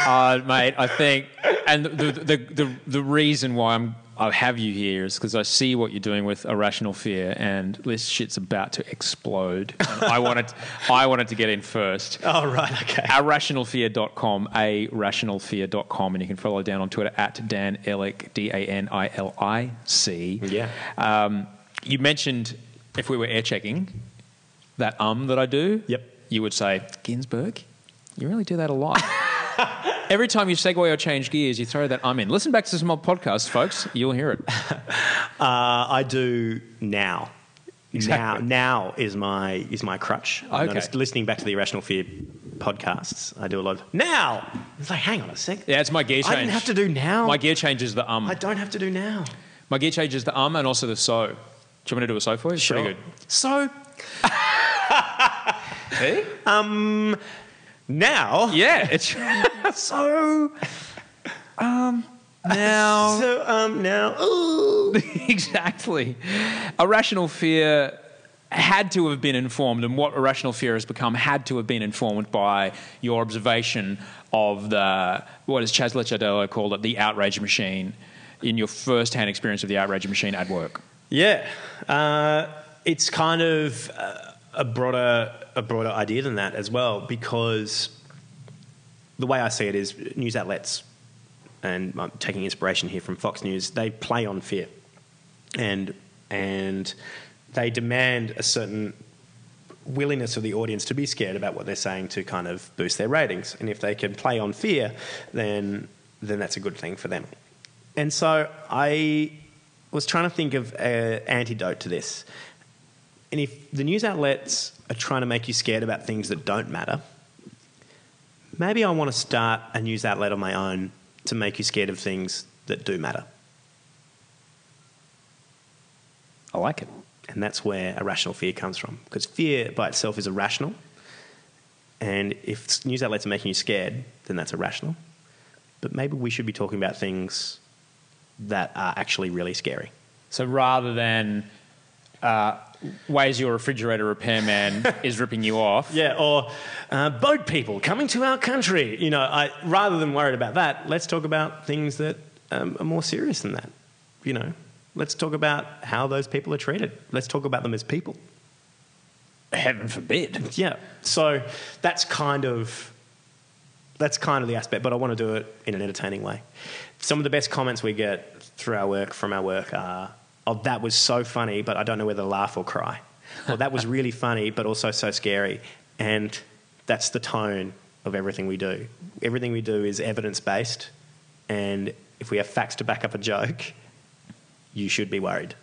Uh, mate, I think, and the, the, the, the reason why I'm, I have you here is because I see what you're doing with irrational fear, and this shit's about to explode. And I wanted, I wanted to get in first. oh right, okay. Irrationalfear.com, a rationalfear.com, and you can follow down on Twitter at Dan Ilic, D A N I L I C. Yeah. Um, you mentioned if we were air checking that um that I do. Yep. You would say Günsberg. You really do that a lot. Every time you segue or change gears, you throw that I'm in. Listen back to some old podcasts, folks. You'll hear it. Uh, I do now. Exactly. Now, now is my is my crutch. I've Okay. noticed listening back to the Irrational Fear podcasts, I do a lot of now. It's like, hang on a sec. Yeah, it's my gear change. I didn't have to do now. My gear change is the um. I don't have to do now. My gear change is the um and also the so. Do you want me to do a so for you? It's Sure. Pretty good. So See? um, now, Yeah, it's so um now. so um now. Ooh. exactly. Irrational fear had to have been informed, and what irrational fear has become had to have been informed by your observation of the, what has Chas Licciardello called it, the outrage machine. in your first-hand experience of the outrage machine at work? Yeah, uh, it's kind of uh, a broader a broader idea than that as well because the way I see it is news outlets, and I'm taking inspiration here from Fox News. They play on fear, and and they demand a certain willingness of the audience to be scared about what they're saying to kind of boost their ratings. And if they can play on fear, then then that's a good thing for them. And so I was trying to think of an antidote to this. And if the news outlets are trying to make you scared about things that don't matter, maybe I want to start a news outlet on my own to make you scared of things that do matter. I like it. And that's where irrational fear comes from. Because fear by itself is irrational. And if news outlets are making you scared, then that's irrational. But maybe we should be talking about things that are actually really scary. So rather than uh, ways your refrigerator repairman is ripping you off, Yeah, or uh, boat people coming to our country. You know, I, rather than worried about that, let's talk about things that um, are more serious than that. You know, let's talk about how those people are treated. Let's talk about them as people. heaven forbid. Yeah. So that's kind of that's kind of the aspect, but I want to do it in an entertaining way. Some of the best comments we get through our work from our work are, "Oh, that was so funny, but I don't know whether to laugh or cry." Or that was really funny, but also so scary. And that's the tone of everything we do. Everything we do is evidence based, and if we have facts to back up a joke, you should be worried.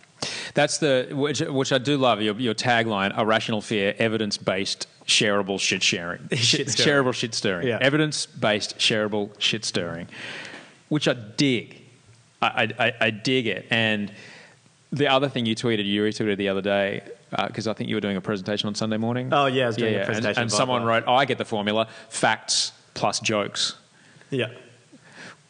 That's the which, which I do love your, your tagline: irrational fear, evidence-based, shareable shit sharing, Shit shareable shit stirring, Yeah. evidence-based, shareable shit stirring, which I dig. I, I, I dig it. And the other thing you tweeted, you retweeted the other day, uh, because I think you were doing a presentation on Sunday morning. Oh, yeah, I was doing a And- presentation and, via someone wrote, "I get the formula: facts plus jokes," Yeah.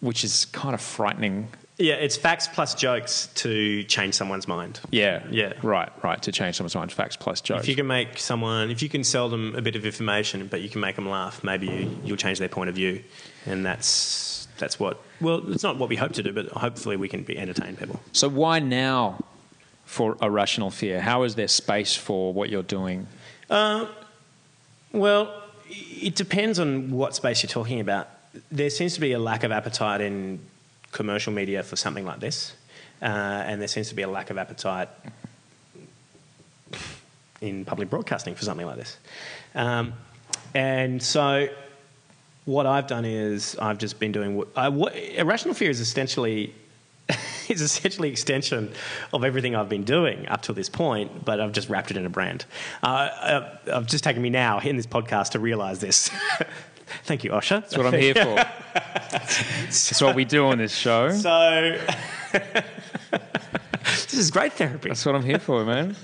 which is kind of frightening. Yeah, it's facts plus jokes to change someone's mind. Yeah, Yeah. right, right. To change someone's mind, facts plus jokes. If you can make someone, if you can sell them a bit of information, but you can make them laugh, maybe you, you'll change their point of view, and that's that's what. Well, it's not what we hope to do, but hopefully we can be entertain people. So why now for irrational fear? How is there space for what you're doing? Well, it depends on what space you're talking about. There seems to be a lack of appetite in commercial media for something like this, uh, and there seems to be a lack of appetite in public broadcasting for something like this. Um, and so, what I've done is I've just been doing what, I, what irrational fear is essentially is essentially extension of everything I've been doing up to this point, but I've just wrapped it in a brand. Uh, uh, I've just taken me now in this podcast to realise this. Thank you, Osher. That's what I'm here for. That's what we do on this show. So, this is great therapy. That's what I'm here for, man.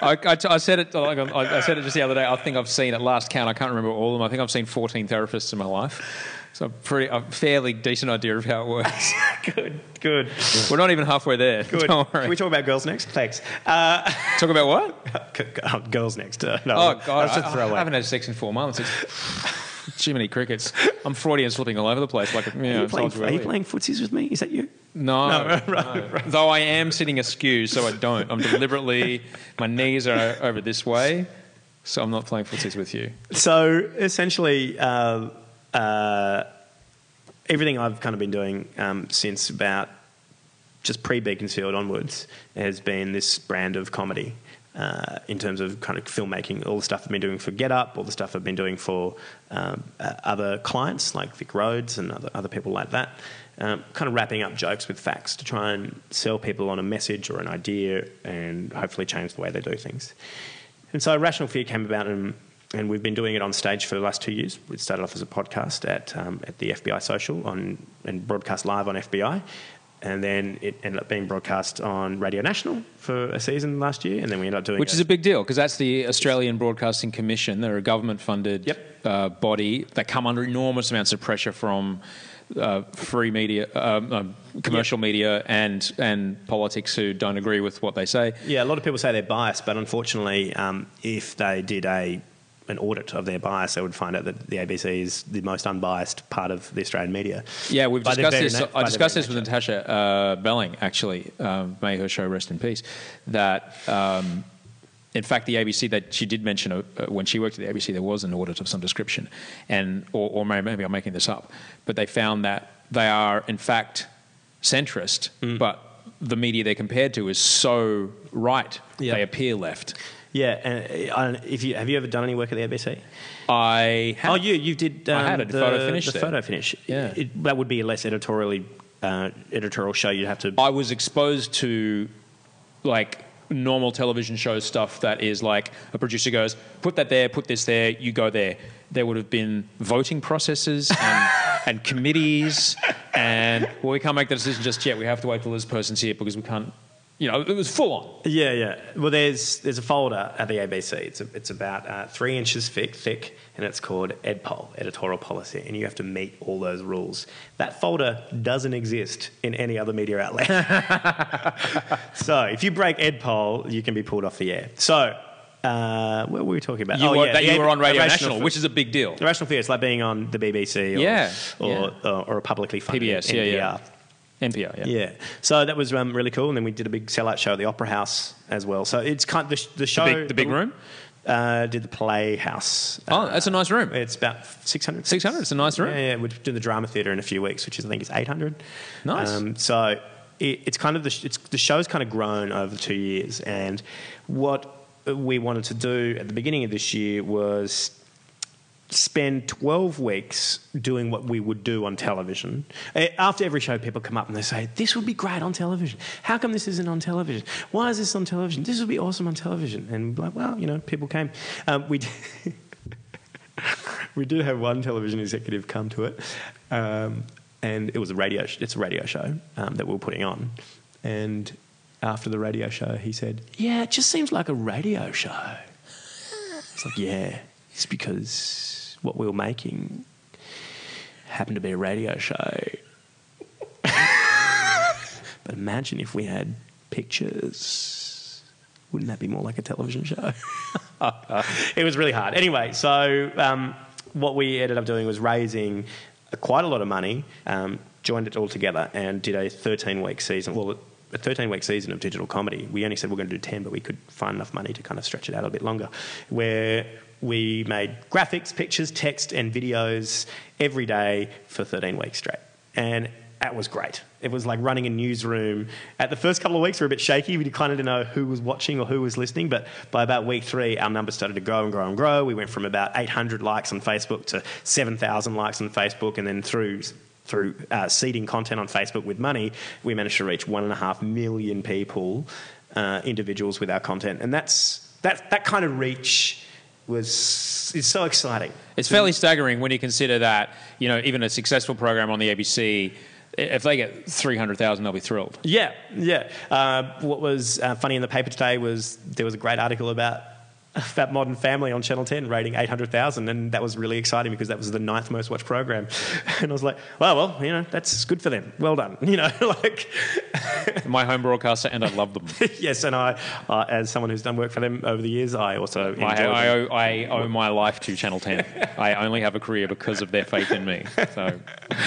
I, I, I said it. Like, I, I said it just the other day. I think I've seen at last count. I can't remember all of them. I think I've seen 14 therapists in my life. So, I'm pretty, a fairly decent idea of how it works. good, good, We're not even halfway there. good. Don't Can worry. we talk about girls next? Thanks. Uh, Talk about what? oh, girls next. Uh, no, Oh God, I, a. I haven't had sex in four months. It's too many crickets. I'm Freudian slipping all over the place. Like, you Are you, playing, are you playing footsies with me? Is that you? No, No, right. Though I am sitting askew, so I don't. I'm deliberately, my knees are over this way, so I'm not playing footsies with you. So essentially, um, uh, everything I've kind of been doing um, since about just pre Beaconsfield onwards has been this brand of comedy. Uh, in terms of kind of filmmaking, all the stuff I've been doing for Get Up, all the stuff I've been doing for um, uh, other clients like VicRoads and other, other people like that, um, kind of wrapping up jokes with facts to try and sell people on a message or an idea and hopefully change the way they do things. And so Rational Fear came about, and, and we've been doing it on stage for the last two years. It started off as a podcast at, um, at the FBI Social on, and broadcast live on FBI. And then it ended up being broadcast on Radio National for a season last year. And then we ended up doing Which it- is a big deal because that's the Australian Broadcasting Commission. They're a government-funded Yep. uh, body that come under enormous amounts of pressure from uh, free media, um, um, commercial media, and and politics who don't agree with what they say. Yeah, a lot of people say they're biased, but unfortunately, um, if they did a an audit of their bias, they would find out that the ABC is the most unbiased part of the Australian media. Yeah, we've By discussed this. na- I discussed this with nature. Natasha uh, Belling, actually. Um, may her show rest in peace. That, um, in fact, the ABC that she did mention uh, uh, when she worked at the ABC, there was an audit of some description, and or, or maybe, I'm making this up, but they found that they are in fact centrist, Mm. but the media they're compared to is so right Yeah. they appear left. Yeah, and uh, I don't- if you have you ever done any work at the ABC? I have, Oh, you you did. Um, I had a the, photo finish The there. photo finish. Yeah. It, that would be a less editorially uh, editorial show. You'd have to. I was exposed to like normal television show stuff that is like a producer goes, put that there, put this there, you go there. There would have been voting processes and, and committees, and well, we can't make the decision just yet. We have to wait till this person's here because we can't. You know, it was full on. Yeah, yeah. Well, there's there's a folder at the ABC. It's a, it's about uh, three inches thick, thick, and it's called EdPol, Editorial Policy, and you have to meet all those rules. That folder doesn't exist in any other media outlet. so if you break EdPol, you can be pulled off the air. So. Uh, what were we talking about? You oh, were, yeah, that the you were on Radio National, which is a big deal. Irrational Fear. It's like being on the BBC or, Yeah, or, yeah. or, or a publicly funded PBS, yeah, yeah. NPR, yeah. Yeah. So that was um, really cool. And then we did a big sellout show at the Opera House as well. So it's kind of the, the show. big- the big room? Uh, did the Playhouse. Oh, that's a nice room. It's about 600. 600, it's a nice room. Yeah, yeah. We're doing the drama theatre in a few weeks, which is, I think is 800. Nice. Um, so it, it's kind of the, it's, the show's kind of grown over the two years. And what we wanted to do at the beginning of this year was spend 12 weeks doing what we would do on television. After every show, people come up and they say, This would be great on television. How come this isn't on television? Why is this on television? This would be awesome on television. And, like, well, you know, people came. Um, we, we do have one television executive come to it. Um, and it was a radio, sh- it's a radio show um, that we were putting on. And after the radio show, he said, Yeah, it just seems like a radio show. It's like, yeah, it's because what we were making happened to be a radio show. but imagine if we had pictures. Wouldn't that be more like a television show? it was really hard. Anyway, so um, what we ended up doing was raising quite a lot of money, um, joined it all together, and did a 13 week season. Well, a 13 week season of digital comedy. We only said we are going to do 10, but we could find enough money to kind of stretch it out a bit longer. Where we made graphics, pictures, text, and videos every day for 13 weeks straight. And that was great. It was like running a newsroom. At the first couple of weeks, we were a bit shaky. We kind of didn't know who was watching or who was listening. But by about week three, our numbers started to grow and grow and grow. We went from about 800 likes on Facebook to 7,000 likes on Facebook. And then through, through uh, seeding content on Facebook with money, we managed to reach one and a half million people, uh, individuals with our content. And that's, that, that kind of reach was is so exciting. It's fairly staggering when you consider that, you know, even a successful program on the ABC, if they get 300,000, they'll be thrilled. Yeah, yeah. Uh, what was uh, funny in the paper today was there was a great article about Fat Modern Family on Channel 10 rating 800,000, and that was really exciting because that was the ninth most watched program. And I was like, well, well, you know, that's good for them. Well done. You know, like, My home broadcaster, and I love them. yes, and I, uh, as someone who's done work for them over the years, I also I. I, owe, I owe my life to Channel 10. I only have a career because of their faith in me. So,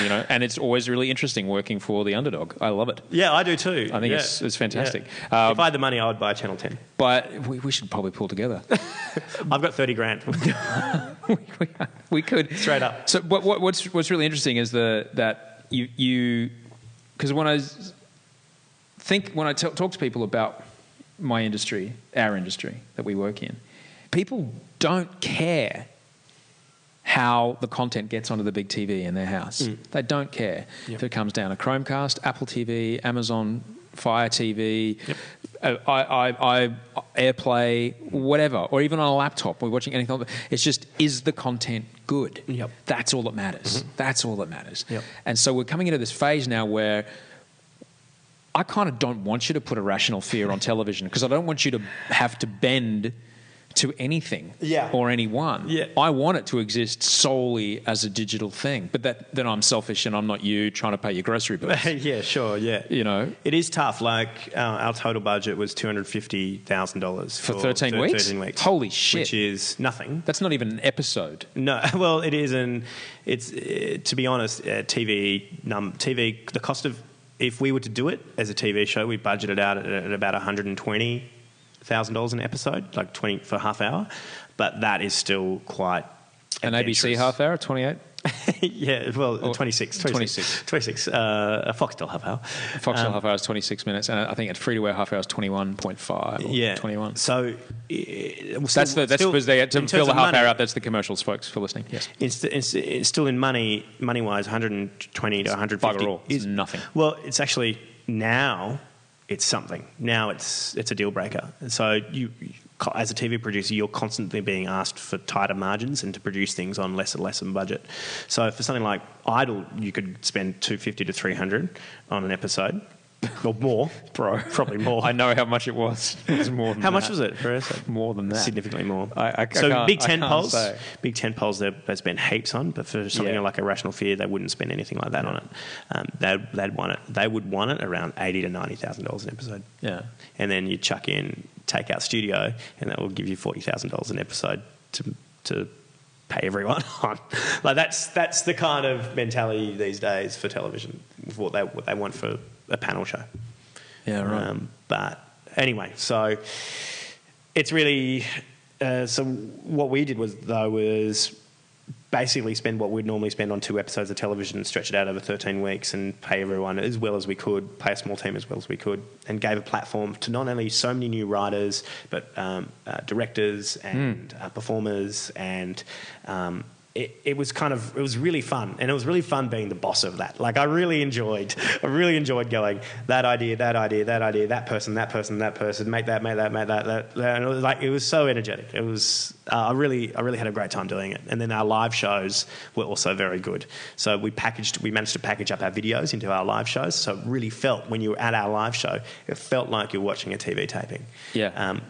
you know, and it's always really interesting working for the underdog. I love it. Yeah, I do too. I think Yeah. it's, it's fantastic. Yeah. Um, if I had the money, I would buy Channel 10. but we, we should probably pull together. I've got 30 grand. we, could Straight up. So what, what, what's what's really interesting is the that you you because I think when I t- talk to people about my industry, our industry that we work in, people don't care how the content gets onto the big TV in their house. They don't care if it comes down a Chromecast, Apple TV, Amazon Fire TV, uh, Uh, I, I, I, AirPlay, whatever, or even on a laptop. We're watching anything. It's just is the content good? Yep. That's all that matters. Mm-hmm. That's all that matters. Yep. And so we're coming into this phase now where I kind of don't want you to put Irrational Fear on television because I don't want you to have to bend to anything Yeah. or anyone. Yeah. I want it to exist solely as a digital thing. But that then I'm selfish and I'm not you trying to pay your grocery bills. yeah, sure, yeah. you know, It is tough. Like uh, our total budget was two hundred fifty thousand dollars For 13 weeks? Thirteen weeks. Holy shit. Which is nothing. that's not even an episode. No, well, it is, and it's uh, to be honest, uh, TV num TV the cost of if we were to do it as a TV show, we budgeted out at, at about one hundred and twenty thousand dollars an episode, like twenty for half hour, but that is still quite An ABC half hour, 28. yeah, well, Or 26, 26. 26, 26 uh, a Foxtel half hour. Foxtel Um, half hour is 26 minutes. And I think at free to wear half hour is 21.5 or yeah, 21. So uh, That's the, that's because they had to fill the half hour out. That's the commercials, folks, for listening. Yes. It's, it's, it's still in money, money wise, 120 to 150 Bugger all. It's is nothing. Well, it's actually now it's something. Now it's it's a deal breaker. So you, as a TV producer, you're constantly being asked for tighter margins and to produce things on less and less budget. So for something like Idol, you could spend 250 to 300 on an episode. Or more, Bro. Probably more. I know how much it was. It was more than How much was it per episode? More than that. Significantly more. I- I- I so can't- big I ten polls, say. big ten polls. There, there's been heaps on, but for something Yeah. like Irrational Fear, they wouldn't spend anything like that on it. Um, they'd, they'd want it. They would want it around eighty to ninety thousand dollars an episode. Yeah. and then you chuck in takeout studio, and that will give you forty thousand dollars an episode to to pay everyone on. like that's that's the kind of mentality these days for television. What they what they want for a panel show. Yeah, right. Um, but anyway, so it's really uh, so what we did was though was basically spend what we'd normally spend on two episodes of television and stretch it out over 13 weeks and pay everyone as well as we could, pay a small team as well as we could, and gave a platform to not only so many new writers, but um, uh, directors and uh, performers. And um, it, it was kind of, it was really fun. And it was really fun being the boss of that. Like, I really enjoyed, I really enjoyed going, that idea, that idea, that idea, that person, that person, that person, make that, make that, make that, that. that. And it was like, it was so energetic. It was, uh, I really, I really had a great time doing it. And then our live shows were also very good. So we packaged, we managed to package up our videos into our live shows. So it really felt when you were at our live show, it felt like you're watching a TV taping. Yeah. Um,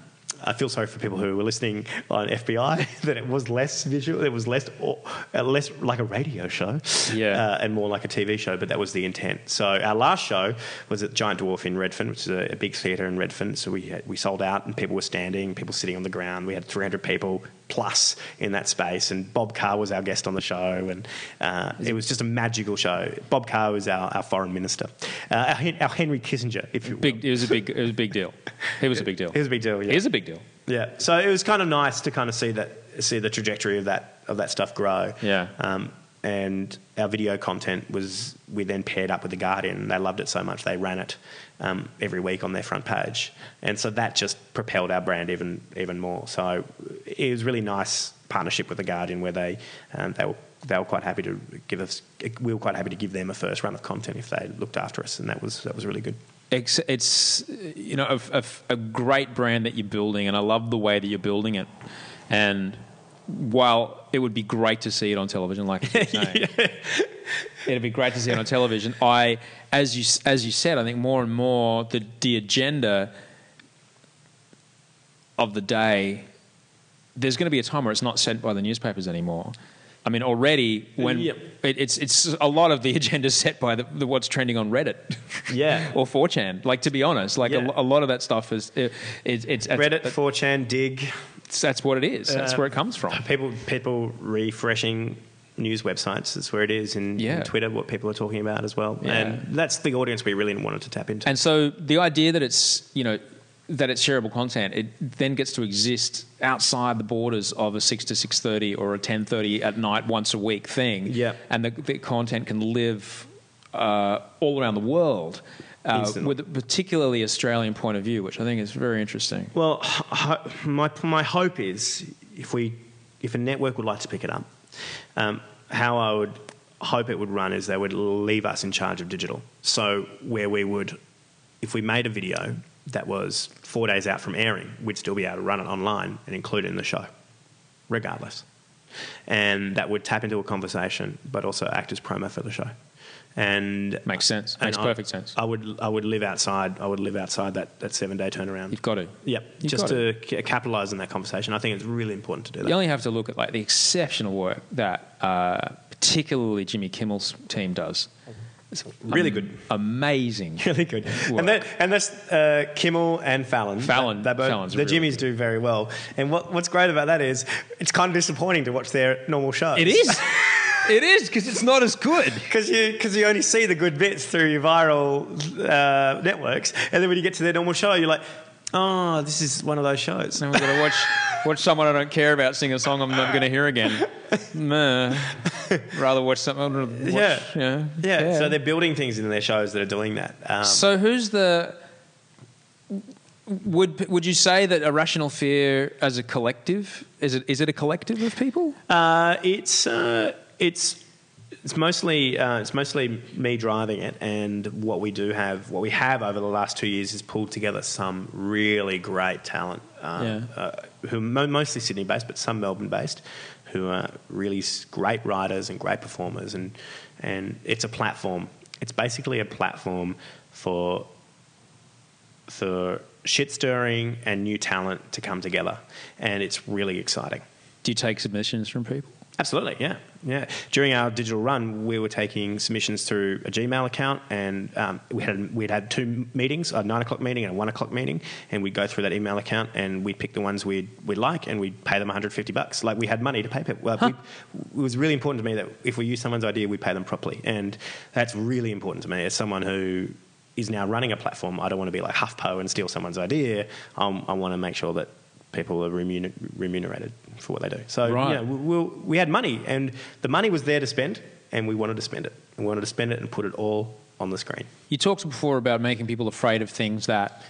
I feel sorry for people who were listening on FBI that it was less visual, it was less, or, uh, less like a radio show, Yeah. uh, and more like a TV show. But that was the intent. So our last show was at Giant Dwarf in Redfern, which is a, a big theatre in Redfern. So we had, we sold out, and people were standing, people sitting on the ground. We had 300 people plus in that space, and Bob Carr was our guest on the show, and uh, it was just a magical show. Bob Carr was our, our foreign minister, uh, our, our Henry Kissinger, if you will. Big. It was a big. It was a big deal. He was a big deal. It was a big deal. Yeah. He is a big deal. Yeah. So it was kind of nice to kind of see that see the trajectory of that of that stuff grow. Yeah. Um, and our video content was we then paired up with the Guardian. They loved it so much they ran it um, every week on their front page, and so that just propelled our brand even even more. So it was really nice partnership with the Guardian where they um, they were they were quite happy to give us we were quite happy to give them a first run of content if they looked after us, and that was that was really good. It's, it's you know a, a, a great brand that you're building, and I love the way that you're building it. And while it would be great to see it on television, like you're saying, it'd be great to see it on television. I, as you as you said, I think more and more the the agenda of the day. There's going to be a time where it's not sent by the newspapers anymore. I mean, already when Yep. it, it's it's a lot of the agenda set by the, the what's trending on Reddit, Yeah. or 4chan. Like to be honest, like Yeah. a, a lot of that stuff is it, it's it's Reddit, that's, 4chan, Digg, that's what it is. That's Uh, where it comes from. People people refreshing news websites. That's where it is in, in Yeah. Twitter. What people are talking about as well, Yeah. and that's the audience we really wanted to tap into. And so the idea that it's you know that it's shareable content, it then gets to exist outside the borders of a six to six thirty or a ten thirty at night once a week thing. Yeah. and the, the content can live uh, all around the world. Uh, with a particularly Australian point of view, which I think is very interesting. well, my my hope is if we if a network would like to pick it up, um, how I would hope it would run is they would leave us in charge of digital. So where we would, if we made a video that was four days out from airing, we'd still be able to run it online and include it in the show, regardless. and that would tap into a conversation, but also act as promo for the show. And Makes sense. and Makes I- perfect sense. I would I would live outside. I would live outside that, that seven day turnaround. You've got to. Yep, You've just to ca- capitalize on that conversation. I think it's really important to do that. You only have to look at like the exceptional work that uh, particularly Jimmy Kimmel's team does. It's Really am- good. Amazing. really good. work. And that, and that's uh, Kimmel and Fallon. Fallon- They both, Fallon's the really Jimmys do very well. And what, what's great about that is it's kind of disappointing to watch their normal shows. It is. it is because it's not as good. Because you, cause you only see the good bits through your viral uh, networks. And then when you get to their normal show, you're like, oh, this is one of those shows. Now we're going to watch watch someone I don't care about sing a song I'm not going to hear again. Meh. Rather watch something. Watch, Yeah. yeah. Yeah, so they're building things in their shows that are doing that. Um, So who's the? Would would you say that irrational fear as a collective is it is it a collective of people? Uh, it's uh, it's it's mostly uh, it's mostly me driving it, and what we do have, what we have over the last two years, is pulled together some really great talent, um, Yeah. uh, who are mo- mostly Sydney based, but some Melbourne based, who are really great writers and great performers, and and it's a platform. It's basically a platform for for shit stirring and new talent to come together, and it's really exciting. Do you take submissions from people? Absolutely, yeah, yeah. During our digital run, we were taking submissions through a Gmail account, and um, we had we'd had two meetings, a nine o'clock meeting and a one o'clock meeting, and we'd go through that email account and we'd pick the ones we'd we'd like, and we'd pay them 150 bucks. Like we had money to pay people. We, it was really important to me that if we use someone's idea, we pay them properly, and that's really important to me as someone who is now running a platform. I don't want to be like HuffPo and steal someone's idea. Um, I want to make sure that people are remuner- remunerated for what they do. So Right. yeah, we, we, we had money, and the money was there to spend, and we wanted to spend it. We wanted to spend it and put it all on the screen. You talked before about making people afraid of things that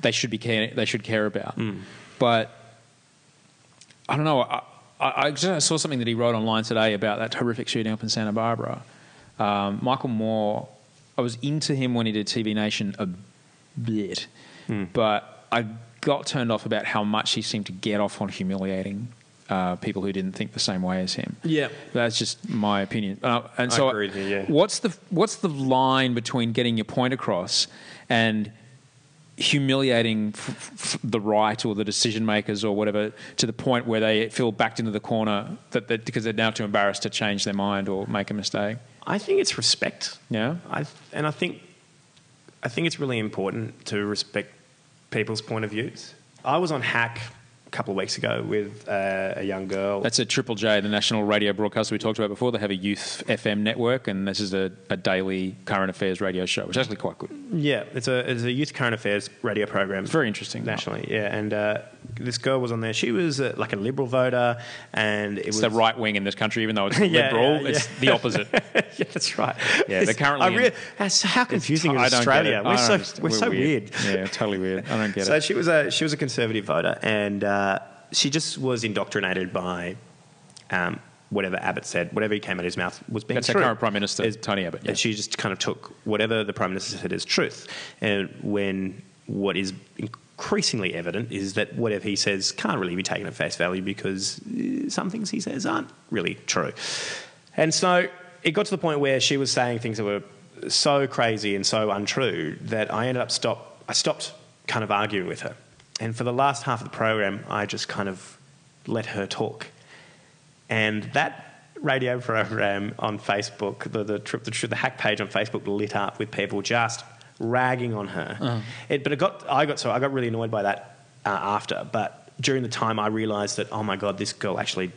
they should be care, they should care about, but I don't know. I, I, I just saw something that he wrote online today about that horrific shooting up in Santa Barbara. Um, Michael Moore, I was into him when he did TV Nation a bit, but I got turned off about how much he seemed to get off on humiliating uh, people who didn't think the same way as him. Yeah. That's just my opinion. Uh, and I so, agree with you, yeah. what's the what's the line between getting your point across and humiliating f- f- the right or the decision makers or whatever to the point where they feel backed into the corner that, that because they're now too embarrassed to change their mind or make a mistake? I think it's respect. Yeah. I, and I think, I think it's really important to respect people's point of views. I was on Hack a couple of weeks ago with uh, a young girl. That's a Triple J, the national radio broadcaster we talked about before. They have a youth FM network, and this is a, a daily current affairs radio show, which is actually quite good. Yeah, it's a it's a youth current affairs radio program. Very interesting. nationally. Yeah, and uh, this girl was on there. She was uh, like a liberal voter, and it It's was the right wing in this country, even though it's Yeah, liberal. yeah, It's yeah. the opposite. yeah, that's right. Yeah, they're currently I in- that's how confusing is Australia. We're so understand. we're, so weird. Yeah, totally weird. I don't get so it. she was a she was a conservative voter, and uh, she just was indoctrinated by um, whatever Abbott said. Whatever he came out of his mouth was being That's our current Prime Minister, Is- Tony Abbott, yeah. And she just kind of took whatever the prime minister said as truth, and when what is increasingly evident is that whatever he says can't really be taken at face value because uh, some things he says aren't really true. And so it got to the point where she was saying things that were so crazy and so untrue that I ended up stop. I stopped kind of arguing with her, and for the last half of the program, I just kind of let her talk. And that radio program on Facebook, the the, the, the hack page on Facebook, lit up with people just ragging on her. It, but it got, I got so I got really annoyed by that uh, after. But during the time, I realised that oh my god, this girl actually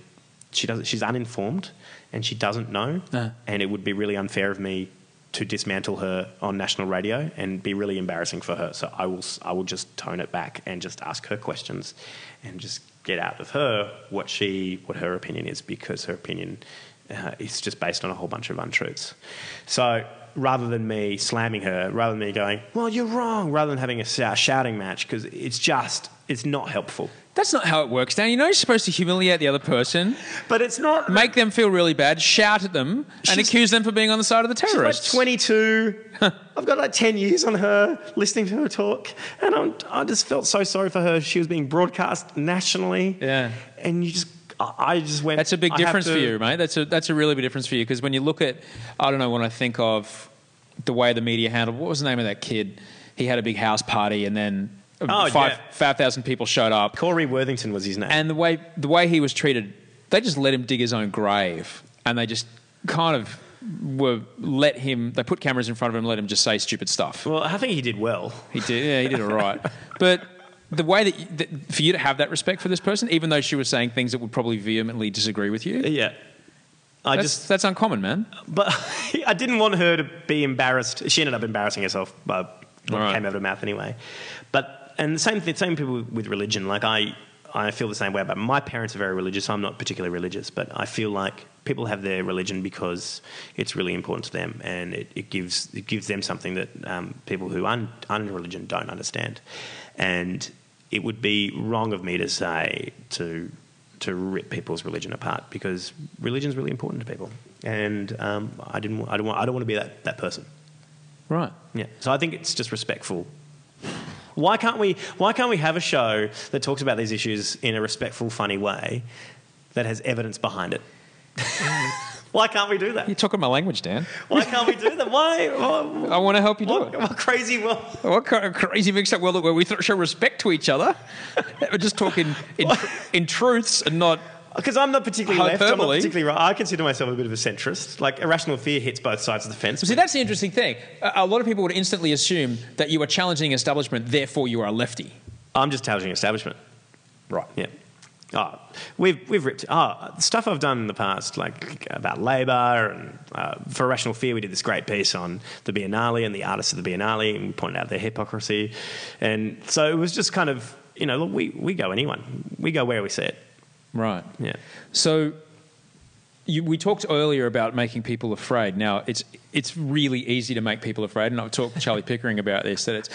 she doesn't she's uninformed and she doesn't know, Uh. and it would be really unfair of me to dismantle her on national radio and be really embarrassing for her. So I will I will just tone it back and just ask her questions and just get out of her what she what her opinion is because her opinion uh, is just based on a whole bunch of untruths. So rather than me slamming her, rather than me going, "Well, you're wrong," rather than having a shouting match because it's just it's not helpful. That's not how it works, Dan. You know you're supposed to humiliate the other person, But it's not make them feel really bad, shout at them, and accuse them for being on the side of the terrorists. She's like terrorists. 22. I've got like 10 years on her listening to her talk. And I'm, I just felt so sorry for her. She was being broadcast nationally. Yeah. And you just, I just went. That's a big difference to- for you, mate. That's a that's a really big difference for you because when you look at, I don't know, when I think of the way the media handled, what was the name of that kid? He had a big house party and then Oh, five yeah. five thousand people showed up, Corey Worthington was his name. and the way the way he was treated, they just let him dig his own grave, and they just kind of were let him. They put cameras in front of him, and let him just say stupid stuff. well, I think he did well. He did, yeah, he did all right. But the way that, you, that for you to have that respect for this person, even though she was saying things that would probably vehemently disagree with you, Yeah. I that's, just, that's uncommon, man. but I didn't want her to be embarrassed. She ended up embarrassing herself by what right. came out of her mouth anyway. But and the same thing, same people with religion. Like I, I feel the same way about my parents are very religious. I'm not particularly religious, but I feel like people have their religion because it's really important to them, and it, it gives it gives them something that um, people who aren't, aren't in religion don't understand. And it would be wrong of me to say to to rip people's religion apart because religion is really important to people, and um, I didn't I don't want I don't want to be that, that person. Right. Yeah. So I think it's just respectful. Why can't we why can't we have a show that talks about these issues in a respectful, funny way that has evidence behind it? why can't we do that? You're talking my language, Dan. Why can't we do that? Why? What, I want to help you do what, it. what crazy world? What kind of crazy mixed up world where we show respect to each other? We're just talking in, in truths and not. Because I'm not particularly left. I'm not particularly right. I consider myself a bit of a centrist. Like irrational fear hits both sides of the fence. See, that's the interesting thing. A, a lot of people would instantly assume that you are challenging establishment, therefore you are a lefty. I'm just challenging establishment. Right. Yeah. Oh, we've we've ripped. Oh, stuff I've done in the past, like about Labor and uh, for Rational Fear, we did this great piece on the Biennale and the artists of the Biennale, and we pointed out their hypocrisy, and so it was just kind of you know look, we we go anyone, we go where we see it. Right. Yeah. So you, we talked earlier about making people afraid. Now it's it's really easy to make people afraid, and I've talked to Charlie Pickering about this. That it's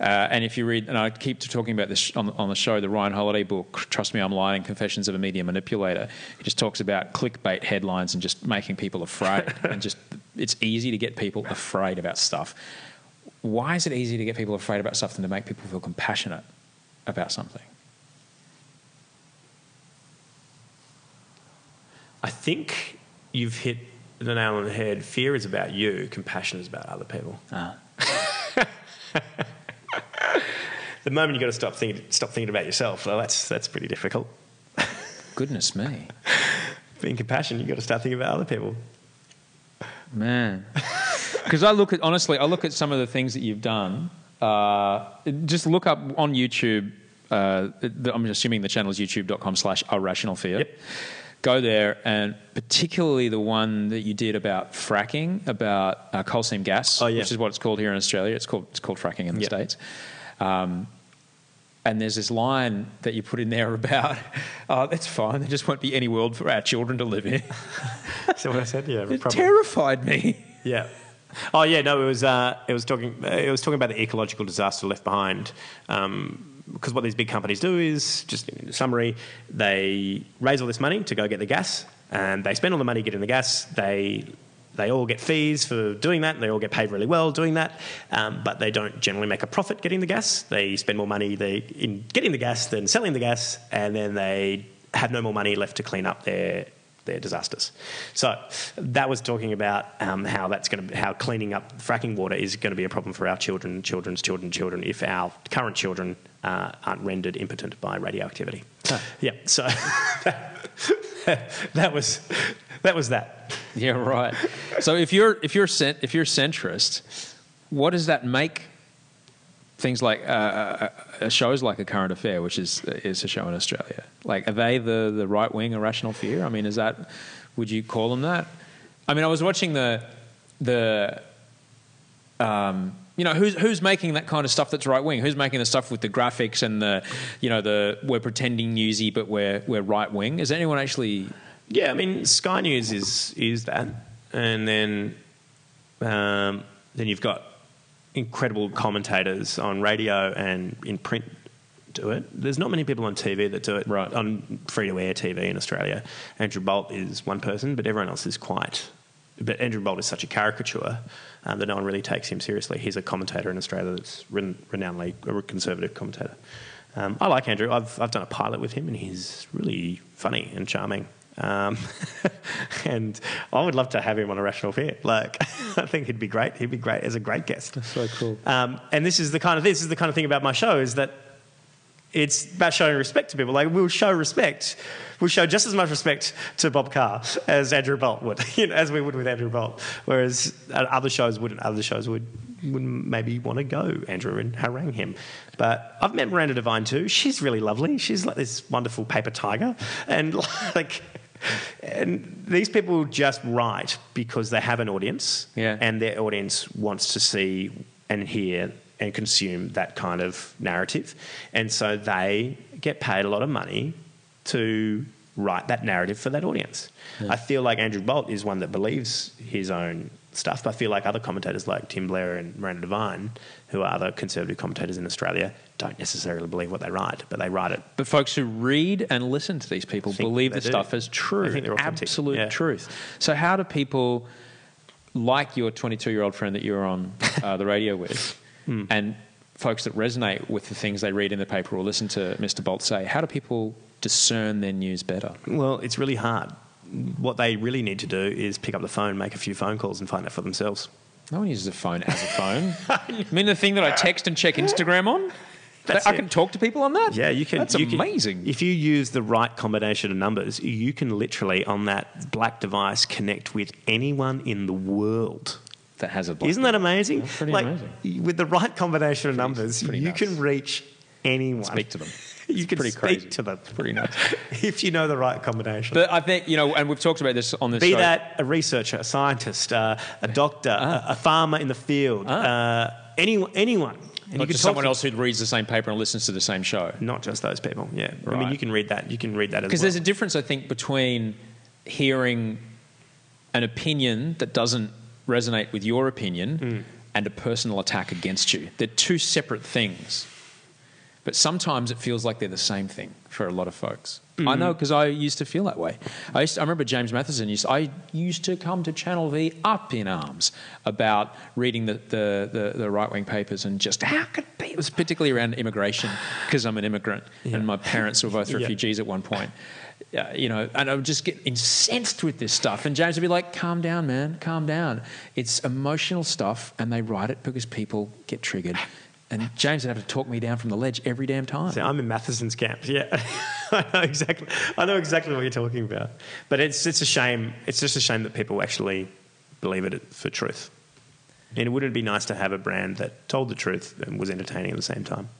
uh, and if you read, and I keep talking about this on, on the show, the Ryan Holiday book, "Trust Me, I'm Lying: Confessions of a Media Manipulator." He just talks about clickbait headlines and just making people afraid, and just it's easy to get people afraid about stuff. Why is it easy to get people afraid about stuff than to make people feel compassionate about something? I think you've hit the nail on the head. Fear is about you. Compassion is about other people. Ah. The moment you've got to stop thinking, stop thinking about yourself, well, that's that's pretty difficult. Goodness me. Being compassionate, you've got to start thinking about other people. Man, because I look at honestly, I look at some of the things that you've done. Uh, just look up on YouTube. Uh, the, I'm assuming the channel is youtube.com/slash irrational fear. Yep. Go there, and particularly the one that you did about fracking, about uh, coal seam gas, Oh, yeah. which is what it's called here in Australia. It's called it's called fracking in the Yep. states. Um, and there's this line that you put in there about, oh, that's fine. There just won't be any world for our children to live in. So what I said, yeah, It probably. terrified me. Yeah. Oh yeah, no, it was uh, it was talking it was talking about the ecological disaster left behind. Um, because what these big companies do is, just in summary, they raise all this money to go get the gas, and they spend all the money getting the gas. They they all get fees for doing that. And they all get paid really well doing that, um, but they don't generally make a profit getting the gas. They spend more money they, in getting the gas than selling the gas, and then they have no more money left to clean up their their disasters. So that was talking about um, how that's going to how cleaning up fracking water is going to be a problem for our children, children's children, children if our current children uh, aren't rendered impotent by radioactivity. Yeah. So that was that was that. Yeah, right. So if you're if you're cent- if you're centrist, what does that make things like uh, uh, uh, shows like a current affair, which is is a show in Australia? Like, are they the the right wing irrational fear? I mean, is that would you call them that? I mean, I was watching the the um, you know who's who's making that kind of stuff that's right wing? Who's making the stuff with the graphics and the you know the we're pretending newsy but we're we're right wing? Is anyone actually? Yeah, I mean Sky News is is that, and then um, then you've got incredible commentators on radio and in print do it. There's not many people on TV that do it Right. on free to air TV in Australia. Andrew Bolt is one person, but everyone else is quite. But Andrew Bolt is such a caricature um, that no one really takes him seriously. He's a commentator in Australia that's ren- renownedly a conservative commentator. Um, I like Andrew. I've, I've done a pilot with him, and he's really funny and charming. Um, and I would love to have him on Irrational Fear. Like, I think he'd be great. He'd be great as a great guest. That's so cool. Um, and this is the kind of this is the kind of thing about my show is that it's about showing respect to people. Like we'll show respect, we'll show just as much respect to Bob Carr as Andrew Bolt would, you know, as we would with Andrew Bolt. Whereas other shows wouldn't. Other shows would wouldn't maybe want to go Andrew and harangue him. But I've met Miranda Devine too. She's really lovely. She's like this wonderful paper tiger, and like. And these people just write because they have an audience, Yeah. and their audience wants to see and hear and consume that kind of narrative. And so they get paid a lot of money to write that narrative for that audience. I feel like Andrew Bolt is one that believes his own stuff, but I feel like other commentators like Tim Blair and Miranda Devine, who are other conservative commentators in Australia, don't necessarily believe what they write, but they write it. But folks who read and listen to these people believe the do. stuff is true, absolute Yeah. truth. So how do people like your 22-year-old friend that you were on uh, the radio with, Hmm. and folks that resonate with the things they read in the paper or listen to Mr. Bolt say? How do people discern their news better? Well, it's really hard. What they really need to do is pick up the phone, make a few phone calls, and find out for themselves. No one uses a phone as a phone. I mean, the thing that I text and check Instagram on. That's I it. can talk to people on that. Yeah, you can. That's you can- amazing. if you use the right combination of numbers, you can literally on that black device connect with anyone in the world. that has a. Black Isn't that amazing? That's pretty like amazing. with the right combination of numbers, pretty you nuts. can reach anyone. Speak to them. You can pretty speak crazy. to them. Pretty nuts. if you know the right combination. But I think you know, and we've talked about this on this. Be show. that a researcher, a scientist, uh, a doctor, Ah. a, a farmer in the field, uh, any, anyone. And not you just talk someone else who reads the same paper and listens to the same show. Not just those people. Yeah, I mean, you can read that. You can read that as well. Because there's a difference, I think, between hearing an opinion that doesn't resonate with your opinion Hmm. and a personal attack against you. They're two separate things. But sometimes it feels like they're the same thing for a lot of folks. Hmm. I know because I used to feel that way. I, used to, I remember James Mathison used. I used to come to Channel V up in arms about reading the, the, the, the right wing papers and just how could people, it was particularly around immigration because I'm an immigrant and my parents were both Yeah. refugees at one point. Uh, you know, and I would just get incensed with this stuff. And James would be like, calm down, man, calm down. It's emotional stuff, and they write it because people get triggered. And James would have to talk me down from the ledge every damn time. See, I'm in Mathison's camp. Yeah, I know exactly. I know exactly what you're talking about. But it's it's a shame. It's just a shame that people actually believe it for truth. And it wouldn't be nice to have a brand that told the truth and was entertaining at the same time,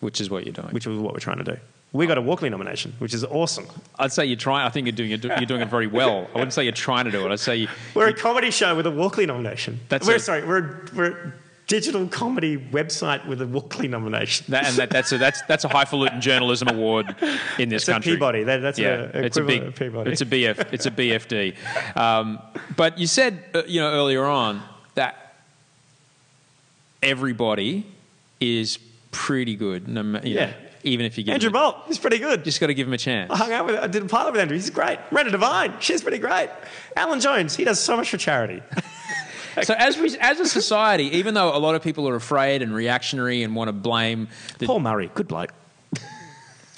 which is what you're doing. which is what we're trying to do. We got a Walkley nomination, which is awesome. I'd say you're trying. I think you're doing it. You're doing it very well. I wouldn't say you're trying to do it. I'd say you, We're a comedy show with a Walkley nomination. That's we're a- sorry. We're we're digital comedy website with a Walkley nomination. that, and that, that's a that's that's a highfalutin journalism award in this It's a country. Peabody. That- that's yeah, a it's a big. of Peabody. It's a BF. It's a BFD. Um, but you said uh, you know earlier on that everybody is pretty good. No, ma- you know, Yeah. even if you give Andrew Bolt, he's pretty good. just got to give him a chance. I hung out with, I did a pilot with Andrew. He's great. Rena Devine, she's pretty great. Alan Jones, he does so much for charity. So as we, as a society, even though a lot of people are afraid and reactionary and want to blame, the, Paul Murray, good bloke.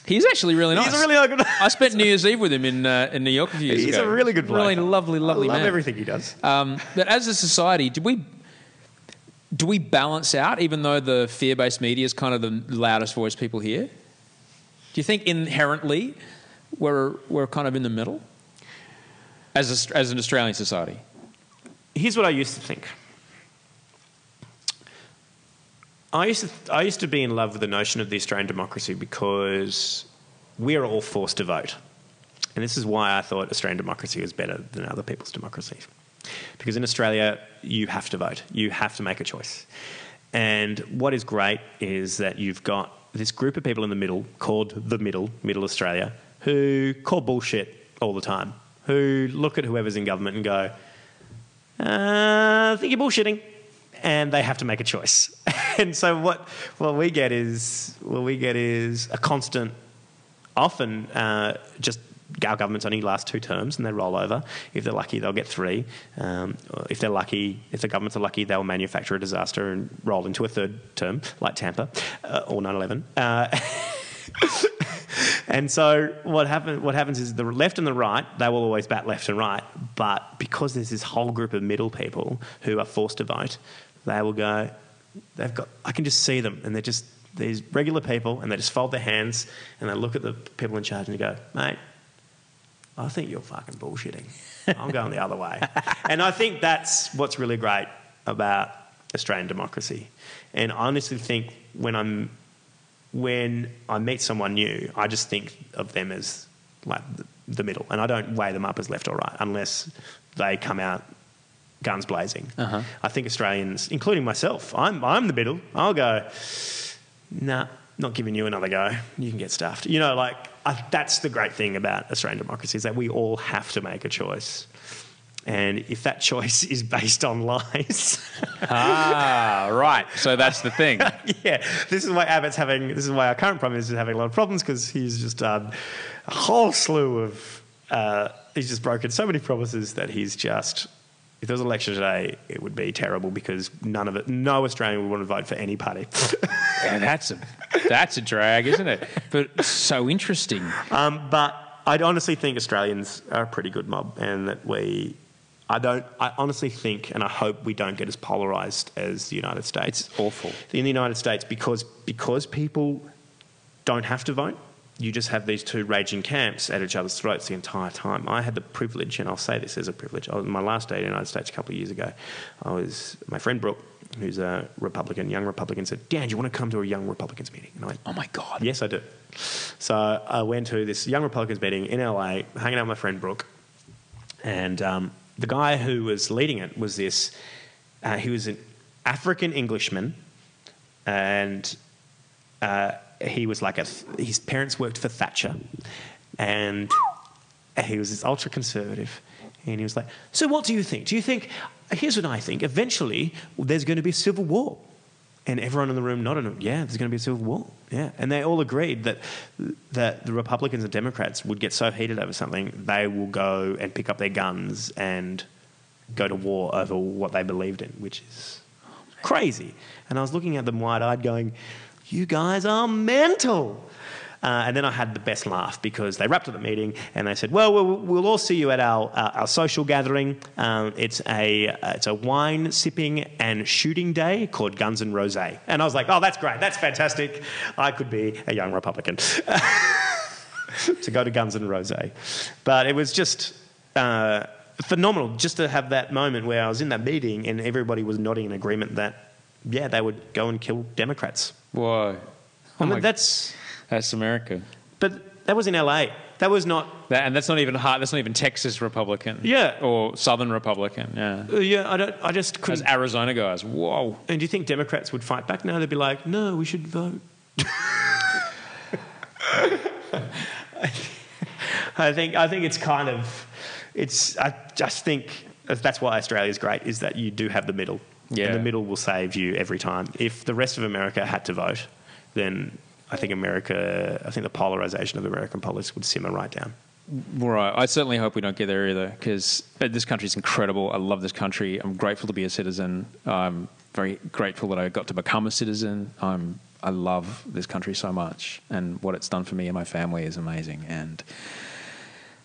he's actually really nice. He's a really good. I spent New Year's Eve with him in uh, in New York a few years He's ago. He's a really good bloke. Really lovely, lovely I love man. everything he does. Um, but as a society, do we do we balance out, even though the fear-based media is kind of the loudest voice people hear? Do you think inherently we're we're kind of in the middle as a, as an Australian society? Here's what I used to think. I used to, I used to be in love with the notion of the Australian democracy because we are all forced to vote. And this is why I thought Australian democracy was better than other people's democracies. Because in Australia, you have to vote, you have to make a choice. And what is great is that you've got this group of people in the middle called the middle, Middle Australia, who call bullshit all the time, who look at whoever's in government and go, uh, I think you're bullshitting. And they have to make a choice. and so what, what we get is what we get is a constant, often uh, just our governments only last two terms and they roll over. If they're lucky, they'll get three. Um, if they're lucky, if the governments are lucky, they'll manufacture a disaster and roll into a third term, like Tampa uh, or 9 11. Uh, And so what happen, What happens is the left and the right they will always bat left and right, but because there's this whole group of middle people who are forced to vote, they will go. They've got. I can just see them, and they're just these regular people, and they just fold their hands and they look at the people in charge and they go, mate. I think you're fucking bullshitting. I'm going the other way. And I think that's what's really great about Australian democracy. And I honestly think when I'm when I meet someone new, I just think of them as like the, middle, and I don't weigh them up as left or right unless they come out guns blazing. Uh-huh. I think Australians, including myself, I'm I'm the middle. I'll go, nah, not giving you another go. You can get stuffed. You know, like I, that's the great thing about Australian democracy is that we all have to make a choice. And if that choice is based on lies, ah, right. So that's the thing. yeah, this is why Abbott's having. This is why our current prime minister is having a lot of problems because he's just done a whole slew of. Uh, he's just broken so many promises that he's just. If there was an election today, it would be terrible because none of it, no Australian would want to vote for any party. Yeah, that's a that's a drag, isn't it? But so interesting. Um, but I honestly think Australians are a pretty good mob, and that we. I don't. I honestly think, and I hope we don't get as polarized as the United States. It's awful. in the United States because because people don't have to vote. You just have these two raging camps at each other's throats the entire time. I had the privilege, and I'll say this as a privilege. I was, my last day in the United States a couple of years ago, I was my friend Brooke, who's a Republican, young Republican, said, "Dan, do you want to come to a young Republicans meeting?" And I went, Oh my god. Yes, I do. So I went to this Young Republicans meeting in LA, hanging out with my friend Brooke, and um, the guy who was leading it was this. Uh, he was an African Englishman, and uh, he was like a. His parents worked for Thatcher, and he was this ultra conservative. And he was like, "So what do you think? Do you think? Here's what I think. Eventually, there's going to be a civil war." And everyone in the room nodded. Yeah, there's going to be a civil war. Yeah, and they all agreed that that the Republicans and Democrats would get so heated over something, they will go and pick up their guns and go to war over what they believed in, which is crazy. And I was looking at them wide-eyed, going, "You guys are mental." Uh, and then I had the best laugh because they wrapped up the meeting and they said, "Well, we'll, we'll all see you at our uh, our social gathering. Um, it's a uh, it's a wine sipping and shooting day called Guns and Rose." And I was like, "Oh, that's great. That's fantastic. I could be a young Republican to go to Guns and Rose." But it was just. Uh, phenomenal just to have that moment where I was in that meeting and everybody was nodding in agreement that, yeah, they would go and kill Democrats. Whoa. I mean, that's That's America. but that was in LA. That was not. That, and that's not even hard. That's not even Texas Republican. Yeah. Or Southern Republican. Yeah. Uh, yeah, I don't. I just As couldn't. Arizona guys. Whoa. And do you think Democrats would fight back? now? they'd be like, no, we should vote. I think. I think it's kind of. It's. I just think that's why Australia's great is that you do have the middle. Yeah. And the middle will save you every time. If the rest of America had to vote, then I think America. I think the polarization of American politics would simmer right down. Right. I certainly hope we don't get there either because this country is incredible. I love this country. I'm grateful to be a citizen. I'm very grateful that I got to become a citizen. I'm, I love this country so much, and what it's done for me and my family is amazing. And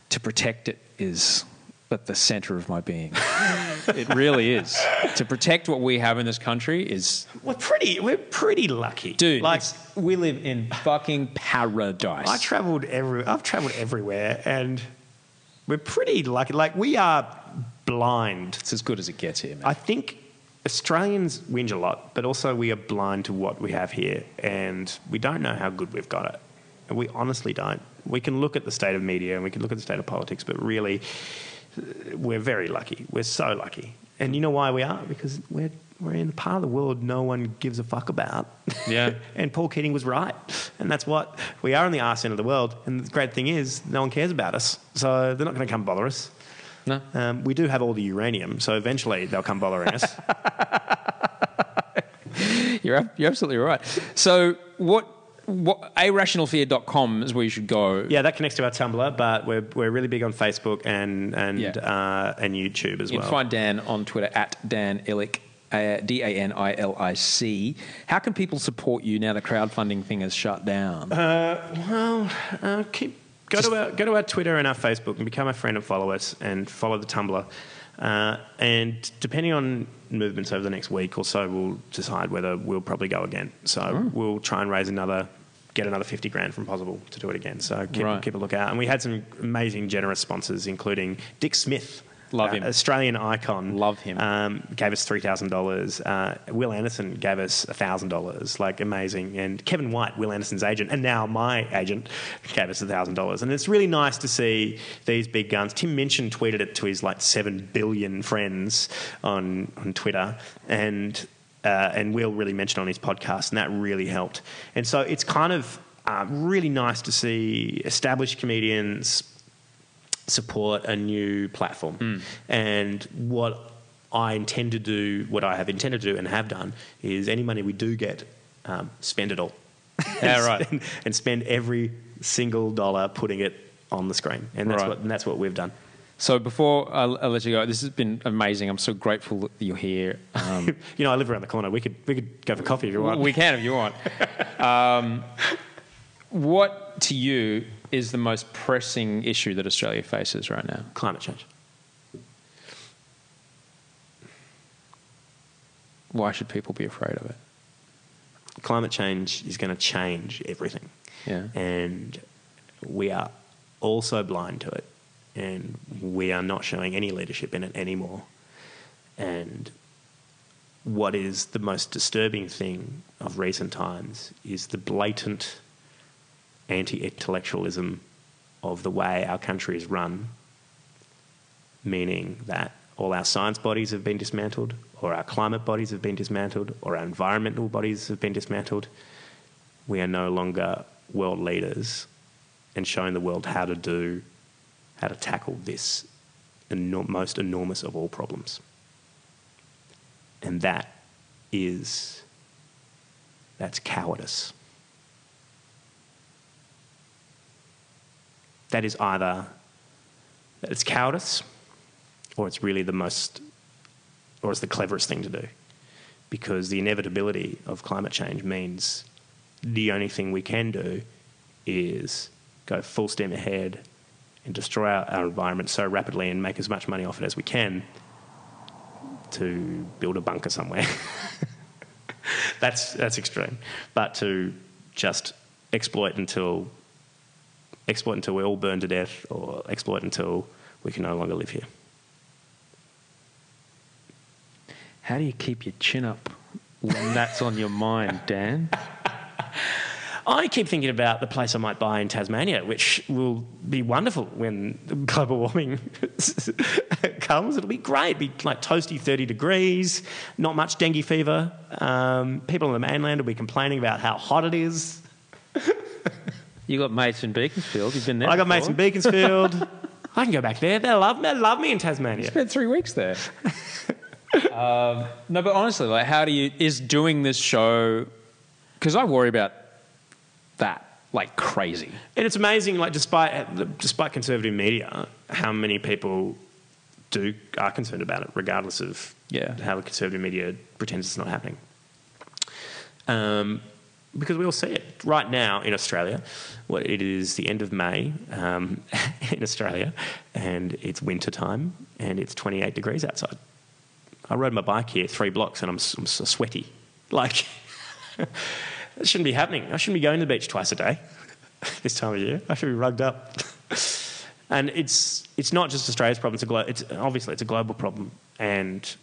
to protect it is at the center of my being. it really is. To protect what we have in this country is, We're pretty. We're pretty lucky, dude. Like we live in fucking paradise. I travelled every. I've travelled everywhere, and we're pretty lucky. Like we are blind. it's as good as it gets here, man. I think Australians whinge a lot, but also we are blind to what we have here, and we don't know how good we've got it. And we honestly don't. We can look at the state of media and we can look at the state of politics, but really, we're very lucky. We're so lucky. And you know why we are? Because we're we're in a part of the world no one gives a fuck about. Yeah. and Paul Keating was right. And that's what we are in the arse end of the world. And the great thing is, no one cares about us. So they're not going to come bother us. no. Um, we do have all the uranium, so eventually they'll come bothering us. You're, you're absolutely right. So, what, what irrationalfear.com is where you should go. yeah, that connects to our Tumblr, but we're, we're really big on Facebook and and Yeah. uh, and YouTube as You well. You can find Dan on Twitter at Dan Ilic. D A N I L I C. How can people support you now the crowdfunding thing is shut down? Uh, well, uh, keep go to our go to our Twitter and our Facebook and become a friend and follow us and follow the Tumblr. Uh, and depending on movements over the next week or so, we'll decide whether we'll probably go again. So we'll try and raise another, get another fifty grand from Possible to do it again. So keep, Right. keep a lookout. And we had some amazing, generous sponsors, including Dick Smith. Love uh, him. Australian icon. Love him. Um, gave us three thousand dollars. Uh, Wil Anderson gave us thousand dollars. Like amazing. And Kevin White, Wil Anderson's agent, and now my agent, gave us thousand dollars. And it's really nice to see these big guns. Tim Minchin tweeted it to his like seven billion friends on on Twitter, and uh, and Wil really mentioned on his podcast, and that really helped. And so it's kind of uh, really nice to see established comedians support a new platform. And what I intend to do, what I have intended to do and have done, is any money we do get, um, spend it all. Yeah, right. and, and spend every single dollar putting it on the screen. And that's, Right. what, and that's what we've done. So before I, I let you go, this has been amazing. I'm so grateful that you're here. Um, You know, I live around the corner. We could, we could go for coffee if you want. we can if you want. Um, what to you is the most pressing issue that Australia faces right now? Climate change. Why should people be afraid of it? Climate change is going to change everything. Yeah. and we are also blind to it, and we are not showing any leadership in it anymore. And what is the most disturbing thing of recent times is the blatant anti intellectualism of the way our country is run, meaning that all our science bodies have been dismantled, or our climate bodies have been dismantled, or our environmental bodies have been dismantled. We are no longer world leaders and showing the world how to do, how to tackle this most enormous of all problems. And that is, that's cowardice. That is either, it's cowardice or it's really the most, or it's the cleverest thing to do. Because the inevitability of climate change means the only thing we can do is go full steam ahead and destroy our, our environment so rapidly and make as much money off it as we can to build a bunker somewhere. that's, that's extreme. But to just exploit until exploit until we all burn to death or exploit until we can no longer live here. How do you keep your chin up when that's on your mind, Dan? I keep thinking about the place I might buy in Tasmania, which will be wonderful when global warming comes. It'll be great. It'll be like toasty 30 degrees, not much dengue fever. Um, people on the mainland will be complaining about how hot it is. You got mates in Beaconsfield. You've been there. I got mates in Beaconsfield. I can go back there. They love, they love me in Tasmania. Spent three weeks there. um, no, but honestly, like, how do you is doing this show? Because I worry about that like crazy. And it's amazing, like despite despite conservative media, how many people do are concerned about it, regardless of Yeah. how the conservative media pretends it's not happening. Um, because we all see it right now in Australia. Well, it is the end of May um, in Australia, and it's winter time, and it's 28 degrees outside. I rode my bike here three blocks, and I'm, I'm so sweaty. Like, that shouldn't be happening. I shouldn't be going to the beach twice a day this time of year. I should be rugged up. and it's it's not just Australia's problem. It's a glo- it's obviously it's a global problem, and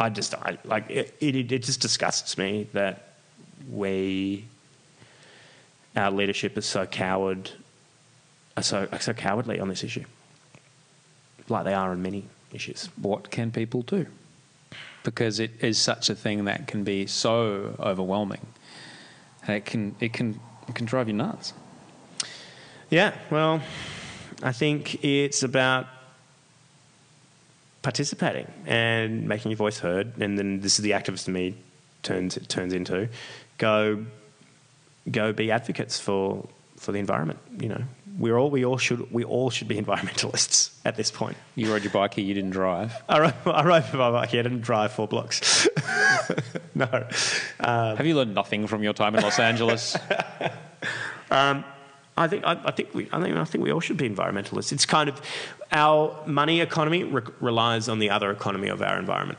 I just I like it, it. It just disgusts me that we our leadership is so coward, are so are so cowardly on this issue, like they are on many issues. What can people do? Because it is such a thing that can be so overwhelming. And it can it can it can drive you nuts. Yeah, well, I think it's about participating and making your voice heard, and then this is the activist in me turns it turns into go go be advocates for for the environment. You know, we're all we all should we all should be environmentalists. At this point. You rode your bike here, you didn't drive. I rode, I rode my bike here, I didn't drive four blocks. no. Um, Have you learned nothing from your time in Los Angeles? Um, I think I, I think we I think I think we all should be environmentalists. It's kind of our money economy re- relies on the other economy of our environment.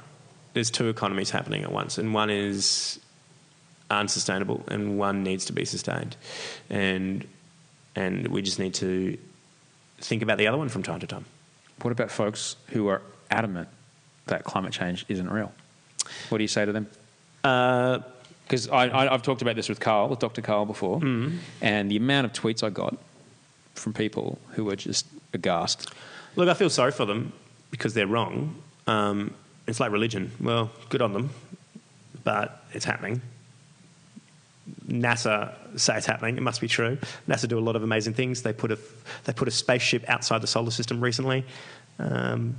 There's two economies happening at once, and one is unsustainable, and one needs to be sustained, and and we just need to think about the other one from time to time. What about folks who are adamant that climate change isn't real? What do you say to them? Because I, I, I've talked about this with Karl, with Dr. Karl before, and the amount of tweets I got from people who were just aghast. Look, I feel sorry for them because they're wrong. Um, it's like religion. Well, good on them, but it's happening. NASA say it's happening. It must be true. NASA do a lot of amazing things. They put a they put a spaceship outside the solar system recently. Um,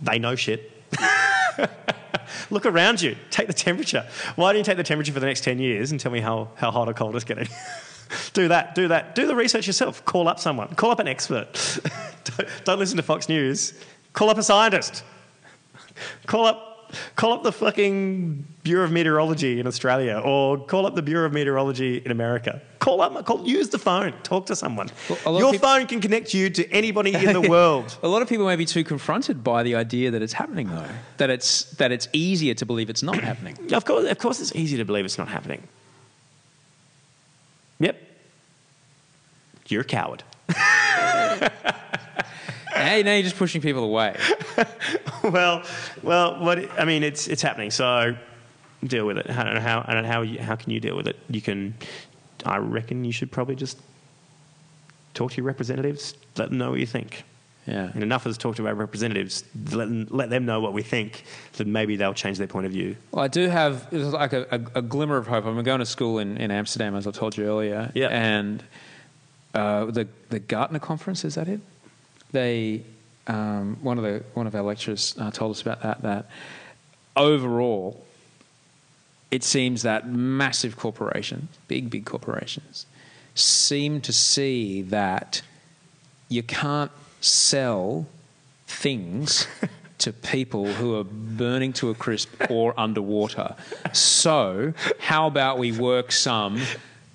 they know shit. Look around you. Take the temperature. Why don't you take the temperature for the next 10 years and tell me how, how hot or cold it's getting? do that. Do that. Do the research yourself. Call up someone. Call up an expert. don't, don't listen to Fox News. Call up a scientist. Call up call up the fucking Bureau of Meteorology in Australia or call up the Bureau of Meteorology in America. Call up, call, use the phone, talk to someone. Well, a lot of Your phone can connect you to anybody in the world. A lot of people may be too confronted by the idea that it's happening, though. That it's that it's easier to believe it's not happening. Of course, of course, it's easy to believe it's not happening. Yep. You're a coward. hey, now you're just pushing people away. well, well, what I mean, it's it's happening. So deal with it. I don't know how. I don't know how. You, how can you deal with it? You can. I reckon you should probably just talk to your representatives. Let them know what you think. Yeah. And enough of us talk to our representatives. Let them, let them know what we think. Then maybe they'll change their point of view. Well, I do have like a, a, a glimmer of hope. I'm going to school in, in Amsterdam, as I told you earlier. Yeah. And uh, the the Gartner conference is that it? They um, one of the one of our lecturers uh, told us about that. That overall, it seems that massive corporations, big big corporations, seem to see that you can't sell things to people who are burning to a crisp or underwater. So, how about we work some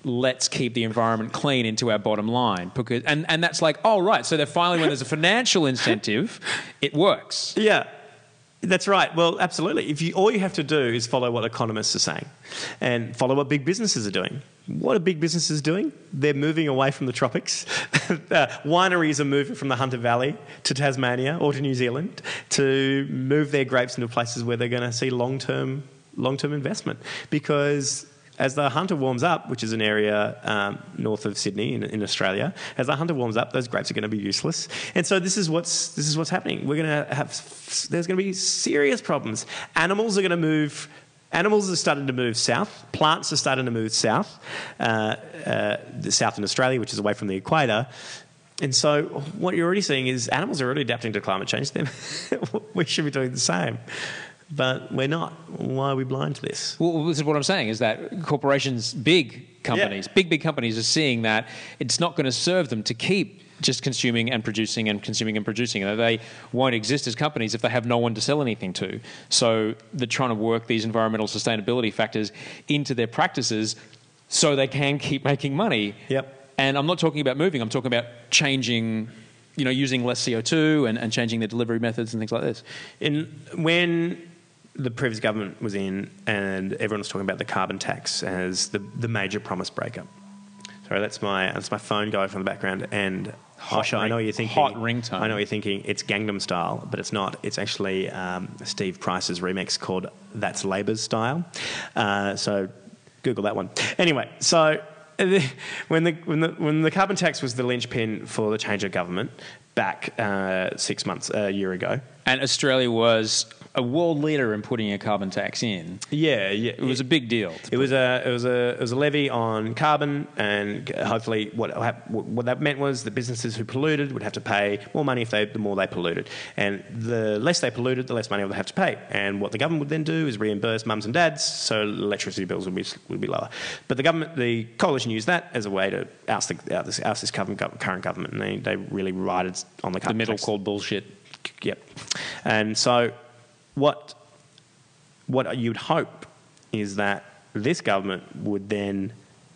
let's keep the environment clean into our bottom line because and, and that's like oh right so they're finally when there's a financial incentive it works Yeah, that's right. Well, absolutely. If you all you have to do is follow what economists are saying, and follow what big businesses are doing. What are big businesses doing? They're moving away from the tropics. uh, wineries are moving from the Hunter Valley to Tasmania or to New Zealand to move their grapes into places where they're going to see long term long term investment because as the Hunter warms up, which is an area um, north of Sydney in, in Australia, as the Hunter warms up, those grapes are going to be useless. And so this is what's this is what's happening. We're going to have there's going to be serious problems. Animals are going to move. Animals are starting to move south. Plants are starting to move south, uh, uh, the south in Australia, which is away from the equator. And so, what you're already seeing is animals are already adapting to climate change. Then we should be doing the same, but we're not. Why are we blind to this? Well, this is what I'm saying is that corporations, big companies, Yeah. big, big companies are seeing that it's not going to serve them to keep just consuming and producing and consuming and producing. And they won't exist as companies if they have no one to sell anything to. So they're trying to work these environmental sustainability factors into their practices so they can keep making money. Yep. And I'm not talking about moving, I'm talking about changing, you know, using less CO2 and, and changing their delivery methods and things like this. In when the previous government was in, and everyone was talking about the carbon tax as the, the major promise breaker. Sorry, that's my that's my phone going from the background. And Osher, I ring- know what you're thinking. hot ringtone. I know you're thinking. It's Gangnam Style, but it's not. It's actually um, Steve Price's remix called "That's Labour's Style." Uh, so Google that one. Anyway, so when the when the when the carbon tax was the linchpin for the change of government back uh, six months a year ago. And Australia was a world leader in putting a carbon tax in. Yeah, yeah. It was a big deal. It was a it was a it was a levy on carbon, and hopefully, what what that meant was the businesses who polluted would have to pay more money if they the more they polluted, and the less they polluted, the less money they would have to pay. And what the government would then do is reimburse mums and dads, so electricity bills would be would be lower. But the government, the coalition, used that as a way to oust, the, oust this, oust this current government, and they, they really rided on the carbon the middle tax. called bullshit. Yep. And so, what what you'd hope is that this government would then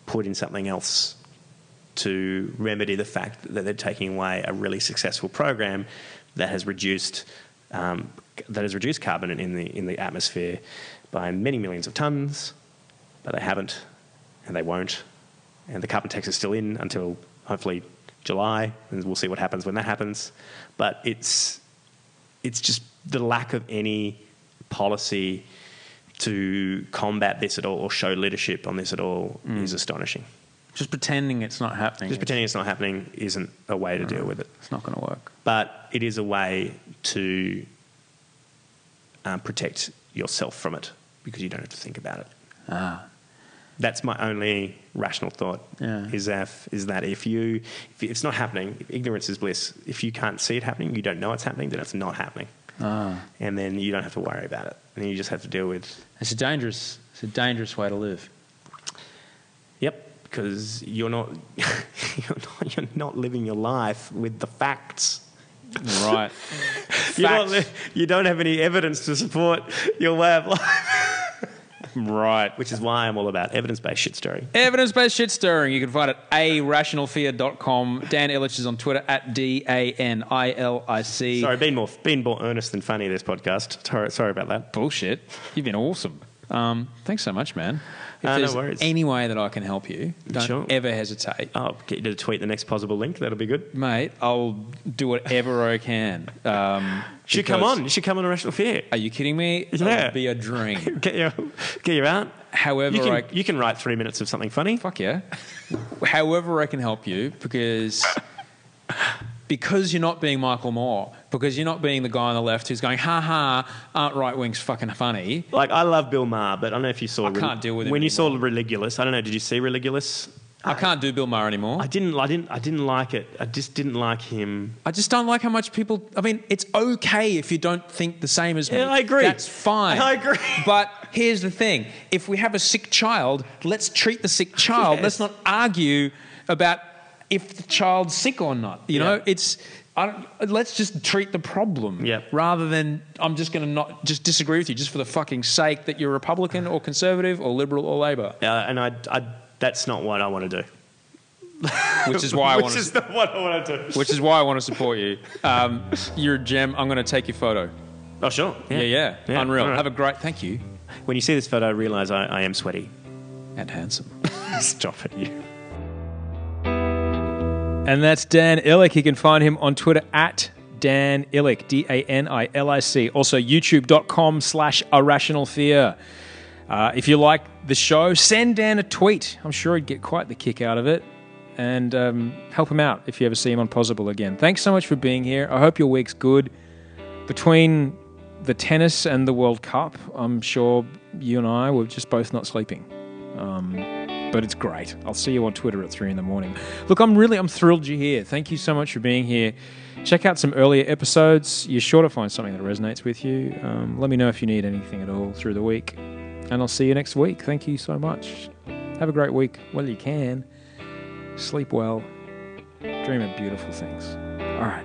put in something else to remedy the fact that they're taking away a really successful program that has reduced um, that has reduced carbon in the in the atmosphere by many millions of tons, but they haven't, and they won't, and the carbon tax is still in until hopefully July, and we'll see what happens when that happens. But it's it's just the lack of any policy to combat this at all or show leadership on this at all is astonishing. Just pretending it's not happening. Just pretending it's not happening isn't a way to deal with it. It's not going to work. But it is a way to um, protect yourself from it because you don't have to think about it. Ah. That's my only rational thought. Yeah. Is that is that if you if it's not happening, ignorance is bliss. If you can't see it happening, you don't know it's happening, then it's not happening, Ah. and then you don't have to worry about it. And then you just have to deal with It's a dangerous. It's a dangerous way to live. Yep, because you're not you're not you're not living your life with the facts. Right. You're not li- you don't have any evidence to support your way of life, right. which is why I'm all about evidence-based shit stirring. Evidence based shit stirring. You can find it at irrationalfear.com. Dan Ilic is on Twitter at D A N I L I C. Sorry, been more been more earnest than funny this podcast. Sorry, sorry about that. Bullshit. You've been awesome. Um, thanks so much, man. If Uh, no there's worries. any way that I can help you, don't Sure. ever hesitate. I'll get you to tweet the next possible link. That'll be good. Mate, I'll do whatever I can. Um, You should come on. You should come on a rational fear. Are you kidding me? That Yeah. would be a dream. Get you, get you out. However, You can, I, you can write three minutes of something funny. fuck yeah. However, I can help you because because you're not being Michael Moore, because you're not being the guy on the left who's going, ha ha, aren't right wings fucking funny. Like I love Bill Maher, but I don't know if you saw. I can't deal with him when you saw. Religulous. I don't know. Did you see Religulous? I can't do Bill Maher anymore. I didn't. I didn't. I didn't like it. I just didn't like him. I just don't like how much people. I mean, it's okay if you don't think the same as me. Yeah, I agree. That's fine. I agree. But here's the thing: if we have a sick child, let's treat the sick child. Yes. Let's not argue about if the child's sick or not. You know, Yeah. it's. I don't, let's just treat the problem Yep. rather than I'm just going to not just disagree with you just for the fucking sake that you're Republican or conservative or liberal or Labor, Uh, and I, I. That's not what I want to do. which is why I want to. is not what I want to do. which is why I want to support you. Um, you're a gem. I'm going to take your photo. Oh sure. Yeah, yeah. Yeah, Unreal. all right. Have a great. Thank you. When you see this photo, realise I, I am sweaty. And handsome. Stop it, you. And that's Dan Ilic. You can find him on Twitter at Dan Ilic, D A N I L I C. Also, youtube.com slash irrational fear. Uh, if you like the show, send Dan a tweet. I'm sure he'd get quite the kick out of it. And um, help him out if you ever see him on Possible again. Thanks so much for being here. I hope your week's good. Between the tennis and the World Cup, I'm sure you and I were just both not sleeping but it's great. I'll see you on Twitter at three in the morning. Look, I'm really, I'm thrilled you're here. Thank you so much for being here. Check out some earlier episodes. You're sure to find something that resonates with you. Um, let me know if you need anything at all through the week, and I'll see you next week. Thank you so much. Have a great week. Well, you can. Sleep well. Dream of beautiful things. All right.